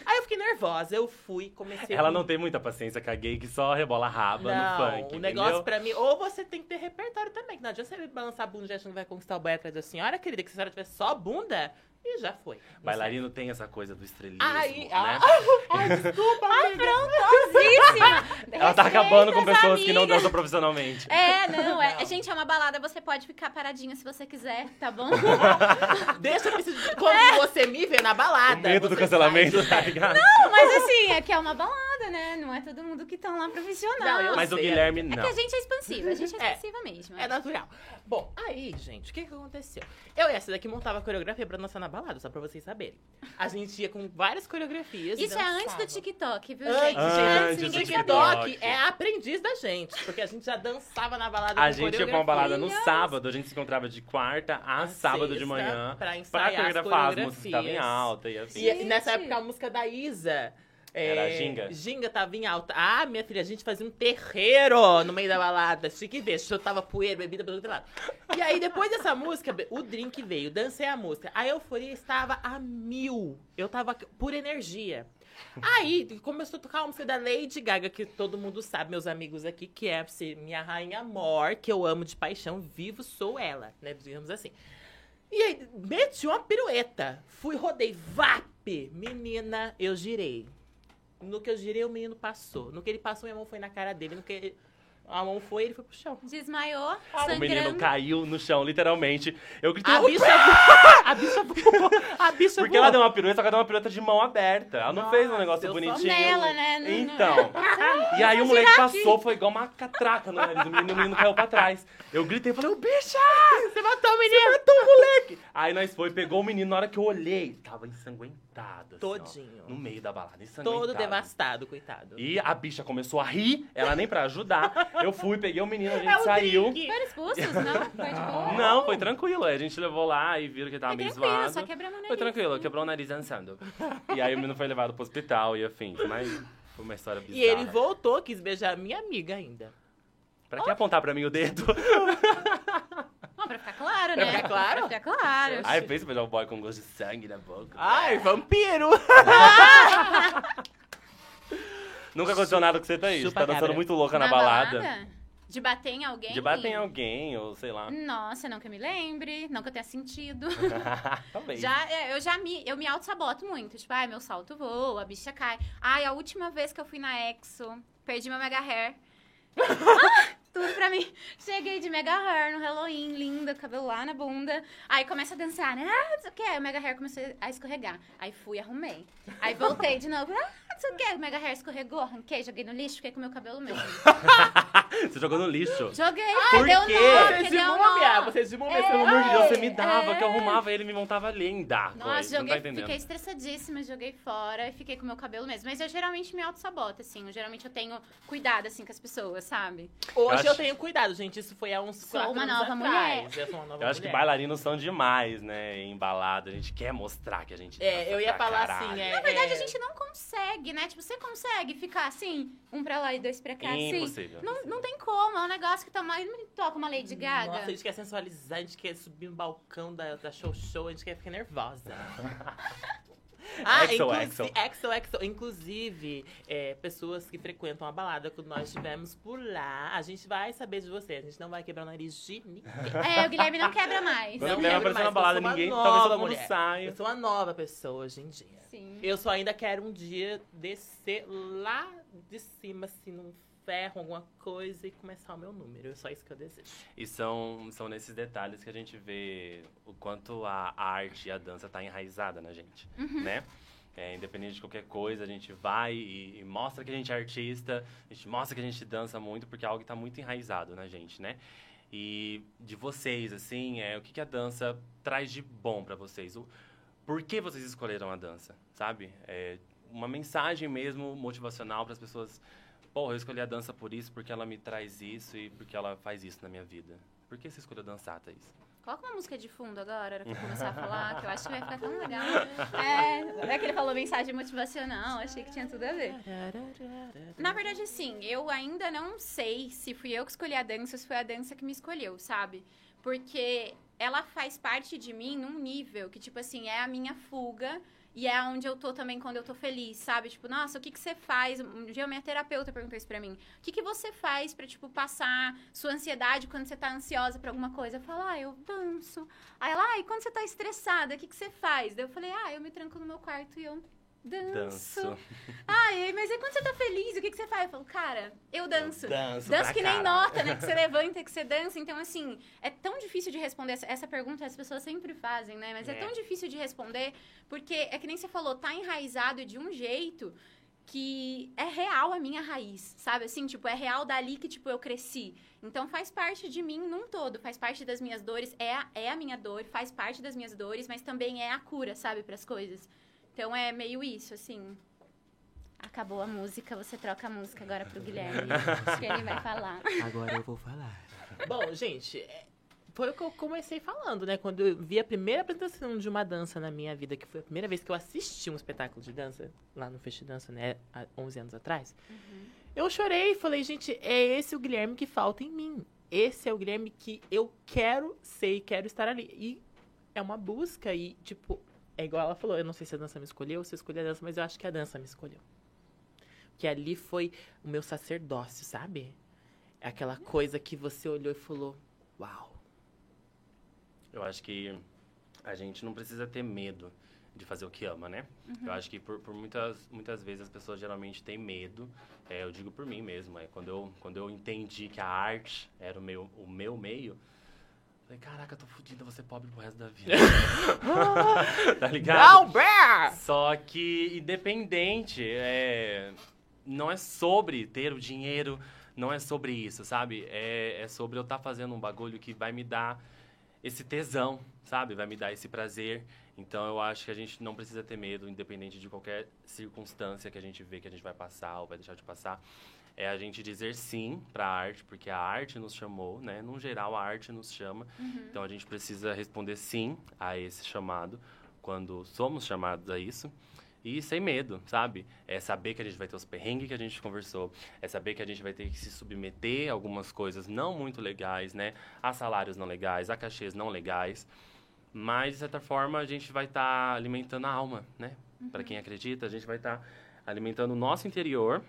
Aí eu fiquei nervosa, eu fui, comecei... Ela com- não tem muita paciência com a gay que só rebola a raba Não, no funk. o negócio entendeu? pra mim, ou você tem que ter repertório também, que não adianta você balançar a bunda e achando que vai conquistar o boy atrás da senhora, querida, que se a senhora tiver só bunda, e já foi. Bailarino tem essa coisa do estrelismo, Aí, né? ah, Ai, desculpa. Afrontosíssima! Ela tá acabando com pessoas que não amigas. dançam profissionalmente. É, não, é. Não. Gente, é uma balada, você pode ficar paradinha se você quiser, tá bom? Deixa eu preciso. Quando você me vê na balada. o medo do cancelamento, sai tá ligado? Não, mas assim, é que é uma balada, né? Não é todo mundo que estão lá profissional. Não, Mas o sei, Guilherme É não. que a gente é expansiva, a gente é É. expansiva mesmo. É natural. Bom, aí, gente, o que que aconteceu? Eu e essa daqui montava coreografia pra dançar na balada, só pra vocês saberem. A gente ia com várias coreografias. e Isso é antes do. TikTok, viu, Antes, gente? Antes gente, do TikTok. TikTok é aprendiz da gente, porque a gente já dançava na balada A com gente ia pra uma balada no sábado, a gente se encontrava de quarta a A sábado de manhã. pra Pra ensaiar as coreografar as músicas que estavam em alta e assim. E, e nessa época a música da Isa. Era é, Ginga? Ginga tava em alta. Ah, minha filha, a gente fazia um terreiro no meio da balada. Chique ver, tava poeira, bebida pelo outro lado. E aí, depois dessa música, o drink veio, dancei a música. A euforia estava a mil. Eu tava por energia. Aí, começou a tocar a música da Lady Gaga, que todo mundo sabe, meus amigos aqui, que é minha rainha amor, que eu amo de paixão, vivo sou ela, né? Digamos assim. E aí, meti uma pirueta. Fui, rodei, VAP! Menina, eu girei. No que eu girei, o menino passou. No que ele passou, minha mão foi na cara dele. No que ele- a mão foi, ele foi pro chão. Desmaiou, O menino caiu no chão, literalmente. Eu gritei, A "Oh, bicha A bicha voou. A bicha Porque voou. ela deu uma pirueta, só que ela deu uma pirueta de mão aberta. Ela não Nossa, fez um negócio bonitinho. nela, né? Não- Então. E aí o moleque passou, foi igual uma catraca no nariz do menino, o menino caiu pra trás. Eu gritei, falei, ô bicha! Você matou o menino. Você matou o moleque! Aí nós foi, pegou o menino, na hora que eu olhei, tava ensanguentado. Assim, ó, Todinho. no meio da balada, ensanguentado. Todo devastado, coitado. E a bicha começou a rir, ela nem pra ajudar. Eu fui, peguei o menino, a gente É saiu. Foram expulsos? Não? Foi de boa? Não, foi tranquilo. Aí a gente levou lá e viram que ele tava Foi meio tranquilo, zoado. só quebramos o nariz. Foi tranquilo, quebrou o nariz dançando. E aí o menino foi levado pro hospital e afins. Mas foi uma história bizarra. E ele voltou, quis beijar minha amiga ainda. Pra que apontar pra mim o dedo? Não, pra ficar claro, Pra né? ficar claro? Pra ficar claro. Aí pensa beijar um boy com gosto de sangue na boca. Ai, vampiro! Nunca aconteceu nada com você, Thaís. Você Chupa tá dançando cabra. muito louca na, balada. De bater em alguém? De bater em alguém, ou sei lá. Nossa, não que eu me lembre, não que eu tenha sentido. Talvez. Já, é, eu já me, eu me auto-saboto muito. Tipo, ai, meu salto voa, a bicha cai. Ai, a última vez que eu fui na Exo, perdi meu mega hair. Ah, Tudo pra mim. Cheguei de mega hair no Halloween, linda, cabelo lá na bunda. Aí começa a dançar, né? Ah, não sei o que. Aí o mega hair começou a escorregar. Aí fui, arrumei. Aí voltei de novo. Ah, não sei o que. O mega hair escorregou, arranquei, joguei no lixo, fiquei com meu cabelo mesmo. Você jogou no lixo. Joguei, Por deu quê? nó, Você deu nó. Você de múmia! É. você Pelo amor de Deus, você me É. dava, que eu arrumava ele e me montava linda. Nossa, coisa. Não joguei, tá entendendo. fiquei estressadíssima, joguei fora e fiquei com meu cabelo mesmo. Mas eu geralmente me auto-saboto, assim. Eu, geralmente eu tenho cuidado, assim, com as pessoas, sabe? Hoje Eu eu, acho- tenho cuidado, gente. Isso foi há uns Sou quatro uma anos nova atrás. Eu sou uma nova Eu acho que mulher. bailarinos são demais, né? Em balada. A gente quer mostrar que a gente É, eu ia falar caralho. assim, é... Na verdade, é- a gente não consegue, né? Tipo, você consegue ficar assim, um pra lá e dois pra cá, assim? Impossível. Não, não tem como, é um negócio que toma, me toca uma Lady Gaga. Nossa, a gente quer sensualizar, a gente quer subir no balcão da, da show show, a gente quer ficar nervosa. Ah, Exo, exo. exo, exo. Inclusive, é, pessoas que frequentam a balada quando nós estivermos por lá, a gente vai saber de você. A gente não vai quebrar o nariz de ninguém. É, o Guilherme não quebra mais. Não o Guilherme quebro aparecer na mais, balada, eu sou uma ninguém. nova Talvez todo mundo mulher. saia. Eu sou uma nova pessoa hoje em dia. Sim. Eu só ainda quero um dia descer lá de cima, assim, num ferro, alguma coisa, e começar o meu número. É só isso que eu desejo. E são, são nesses detalhes que a gente vê o quanto a arte e a dança tá enraizada na gente, Uhum. né? É, independente de qualquer coisa, a gente vai e, e mostra que a gente é artista, a gente mostra que a gente dança muito, porque é algo que tá muito enraizado na gente, né? E de vocês, assim, é, o que, que a dança traz de bom pra vocês? O, por que vocês escolheram a dança, sabe? É, uma mensagem mesmo motivacional para as pessoas. Porra, eu escolhi a dança por isso, porque ela me traz isso e porque ela faz isso na minha vida. Por que você escolheu dançar, Thaís? Coloca uma música de fundo agora, eu começar a falar, que eu acho que vai ficar tão legal. É, é que ele falou mensagem motivacional, achei que tinha tudo a ver. Na verdade, assim, eu ainda não sei se fui eu que escolhi a dança ou se foi a dança que me escolheu, sabe? Porque ela faz parte de mim num nível que, tipo assim, é a minha fuga E é onde eu tô também quando eu tô feliz, sabe? Tipo, nossa, o que que você faz? Um dia minha terapeuta perguntou isso pra mim. O que que você faz pra, tipo, passar sua ansiedade quando você tá ansiosa pra alguma coisa? Eu falo, ah, eu danço. Aí ela, ah, e quando você tá estressada, o que que você faz? Daí eu falei, ah, eu me tranco no meu quarto e eu danço. danço. Ai, mas e quando você tá feliz, o que, que você faz? Eu falo, cara, eu danço. Eu danço, danço que nem nota, né? Que você levanta, que você dança. Então, assim, é tão difícil de responder essa, essa pergunta, as pessoas sempre fazem, né? Mas é. é tão difícil de responder, porque é que nem você falou, tá enraizado de um jeito que é real a minha raiz, sabe? Assim, tipo, é real dali que, tipo, eu cresci. Então, faz parte de mim num todo, faz parte das minhas dores, é a, é a minha dor, faz parte das minhas dores, mas também é a cura, sabe, para as coisas. Então é meio isso, assim. Acabou a música, você troca a música agora pro Guilherme. Acho que ele vai falar. Agora eu vou falar. Bom, gente, é, foi o que eu comecei falando, né? Quando eu vi a primeira apresentação de uma dança na minha vida, que foi a primeira vez que eu assisti um espetáculo de dança, lá no Fest Dança, né? Há 11 anos atrás. Uhum. Eu chorei e falei, gente, é esse o Guilherme que falta em mim. Esse é o Guilherme que eu quero ser e quero estar ali. E é uma busca e, tipo, é igual ela falou, eu não sei se a dança me escolheu ou se eu escolhi a dança, mas eu acho que a dança me escolheu. Que ali foi o meu sacerdócio, sabe? É aquela coisa que você olhou e falou, uau. Eu acho que a gente não precisa ter medo de fazer o que ama, né? Uhum. Eu acho que por, por, muitas, muitas vezes as pessoas geralmente têm medo. É, eu digo por mim mesmo. É, quando, eu, quando eu entendi que a arte era o meu, o meu meio, Falei, caraca, eu tô fodida, vou ser pobre pro resto da vida. tá ligado? Não! Só que, independente, é... não é sobre ter o dinheiro, não é sobre isso, sabe? É, é sobre eu estar tá fazendo um bagulho que vai me dar esse tesão, sabe? Vai me dar esse prazer. Então, eu acho que a gente não precisa ter medo, independente de qualquer circunstância que a gente vê que a gente vai passar ou vai deixar de passar é a gente dizer sim para a arte, porque a arte nos chamou, né? No geral, a arte nos chama. Uhum. Então, a gente precisa responder sim a esse chamado quando somos chamados a isso. E sem medo, sabe? É saber que a gente vai ter os perrengues que a gente conversou. É saber que a gente vai ter que se submeter a algumas coisas não muito legais, né? A salários não legais, a cachês não legais. Mas, de certa forma, a gente vai estar tá alimentando a alma, né? Uhum. Para quem acredita, a gente vai estar tá alimentando o nosso interior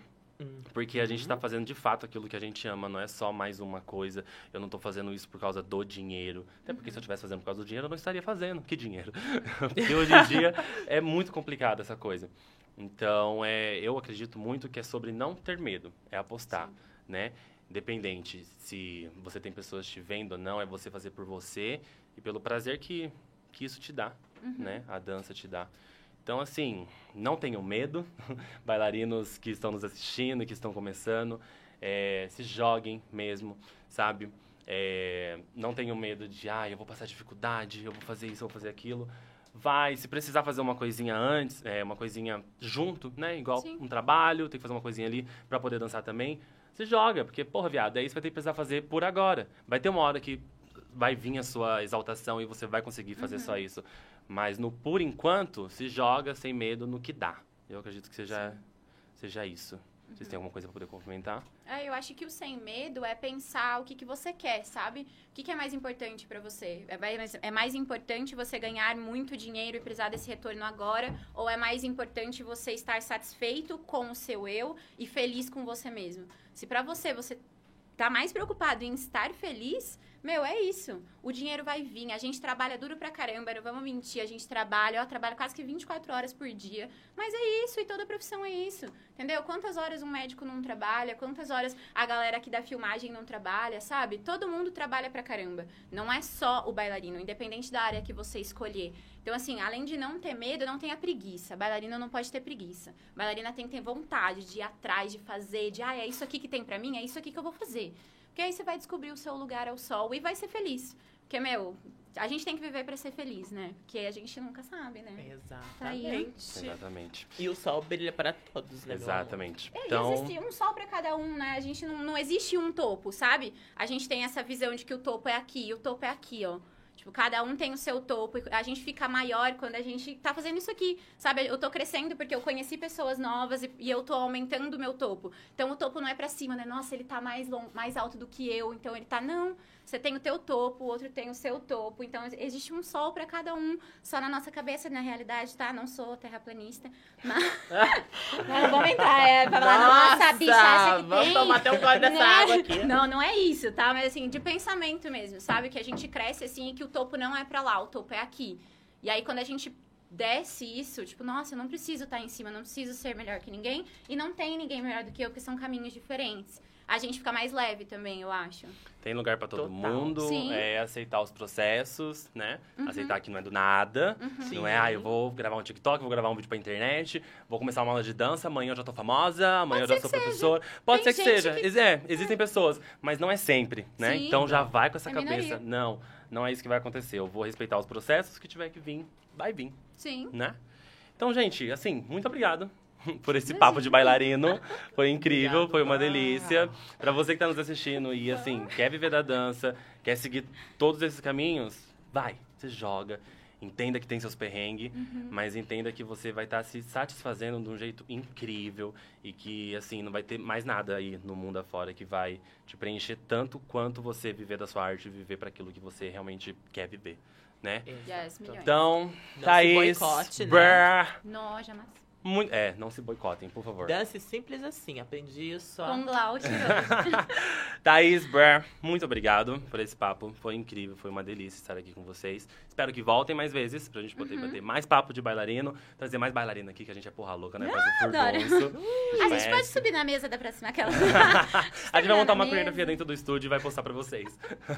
porque a gente está uhum. fazendo de fato aquilo que a gente ama, não é só mais uma coisa. Eu não estou fazendo isso por causa do dinheiro. Até porque se eu estivesse fazendo por causa do dinheiro, eu não estaria fazendo. Que dinheiro? porque hoje em dia é muito complicado essa coisa. Então, é, eu acredito muito que é sobre não ter medo, é apostar, Sim. né? Independente se você tem pessoas te vendo ou não, é você fazer por você e pelo prazer que, que isso te dá, uhum. né? A dança te dá. Então, assim, não tenham medo, bailarinos que estão nos assistindo, que estão começando, é, se joguem mesmo, sabe? É, não tenham medo de, ah, eu vou passar dificuldade, eu vou fazer isso, eu vou fazer aquilo. Vai, se precisar fazer uma coisinha antes, é, uma coisinha junto, né? Igual Sim. um trabalho, tem que fazer uma coisinha ali para poder dançar também. Se joga, porque, porra, viado, é isso que vai ter que precisar fazer por agora. Vai ter uma hora que vai vir a sua exaltação e você vai conseguir fazer uhum. só isso. Mas no por enquanto, se joga sem medo no que dá. Eu acredito que seja, seja isso. Uhum. Vocês têm alguma coisa para poder complementar? É, eu acho que o sem medo é pensar o que, que você quer, sabe? O que, que é mais importante para você? É mais, é mais importante você ganhar muito dinheiro e precisar desse retorno agora? Ou é mais importante você estar satisfeito com o seu eu e feliz com você mesmo? Se para você, você tá mais preocupado em estar feliz, meu, é isso. O dinheiro vai vir. A gente trabalha duro pra caramba, não vamos mentir. A gente trabalha, eu trabalho quase que 24 horas por dia. Mas é isso, e toda profissão é isso. Entendeu? Quantas horas um médico não trabalha? Quantas horas a galera aqui da filmagem não trabalha, sabe? Todo mundo trabalha pra caramba. Não é só o bailarino, independente da área que você escolher. Então, assim, além de não ter medo, não tenha preguiça. Bailarina não pode ter preguiça. Bailarina tem que ter vontade de ir atrás, de fazer, de, ah, é isso aqui que tem pra mim, é isso aqui que eu vou fazer. Porque aí você vai descobrir o seu lugar ao sol e vai ser feliz. Porque, meu, a gente tem que viver para ser feliz, né? Porque a gente nunca sabe, né? Exatamente. Tá Exatamente. E o sol brilha para todos, né? Exatamente. É, então... existe um sol para cada um, né? A gente não, não existe um topo, sabe? A gente tem essa visão de que o topo é aqui e o topo é aqui, ó. Tipo, cada um tem o seu topo. A gente fica maior quando a gente tá fazendo isso aqui, sabe? Eu tô crescendo porque eu conheci pessoas novas e, e eu tô aumentando o meu topo. Então, o topo não é pra cima, né? Nossa, ele tá mais, long, mais alto do que eu, então ele tá... Não, você tem o teu topo, o outro tem o seu topo. Então, existe um sol para cada um. Só na nossa cabeça, na realidade, tá? Não sou terraplanista. Mas... não, vamos entrar, é, pra falar, nossa, nossa bicha, acha que vamos tem... tomar até um gole dessa né? água aqui. Não, não é isso, tá? Mas, assim, de pensamento mesmo, sabe? Que a gente cresce, assim, e que o topo não é pra lá, o topo é aqui. E aí, quando a gente desce isso, tipo, nossa, eu não preciso estar tá em cima, não preciso ser melhor que ninguém. E não tem ninguém melhor do que eu, porque são caminhos diferentes a gente fica mais leve também, eu acho. Tem lugar para todo Total. mundo, Sim. é aceitar os processos, né? Uhum. Aceitar que não é do nada. Uhum. Não é, ah, eu vou gravar um TikTok, vou gravar um vídeo pra internet, vou começar uma aula de dança, amanhã eu já tô famosa, amanhã Pode eu já sou professor. Pode Tem ser que seja. Que... É, existem é. pessoas, mas não é sempre, né? Sim. Então já vai com essa é cabeça. Minoria. Não, não é isso que vai acontecer. Eu vou respeitar os processos que tiver que vir, vai vir. Sim. Né? Então, gente, assim, muito obrigado por esse papo de bailarino. Foi incrível, Obrigado, foi uma delícia. Para você que está nos assistindo e assim, quer viver da dança, quer seguir todos esses caminhos, vai, você joga. Entenda que tem seus perrengues, uhum. mas entenda que você vai estar tá se satisfazendo de um jeito incrível e que, assim, não vai ter mais nada aí no mundo afora que vai te preencher tanto quanto você viver da sua arte, viver para aquilo que você realmente quer viver, né? Yes, então, não Thaís, boicote, né? Não, jamais. Muito, é, não se boicotem, por favor. Dance simples assim, aprendi isso. Com Glaucio. Thaís Brer, muito obrigado por esse papo. Foi incrível, foi uma delícia estar aqui com vocês. Espero que voltem mais vezes, pra gente poder uhum. bater mais papo de bailarino. Trazer mais bailarina aqui, que a gente é porra louca, né? Faz o uh, A gente pode subir na mesa da próxima aquela. a gente vai montar uma coreografia dentro do estúdio e vai postar pra vocês.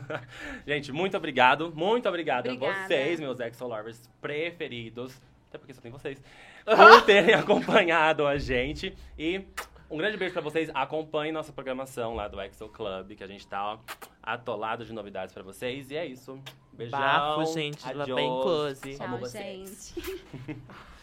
gente, muito obrigado. Muito obrigado Obrigada. a vocês, meus Exo Lovers preferidos. Até porque só tem vocês por terem acompanhado a gente. E um grande beijo pra vocês. Acompanhem nossa programação lá do Exo Club, que a gente tá ó, atolado de novidades pra vocês. E é isso. Beijão. Bafo, gente. Adiós. Bem close. Tchau, gente.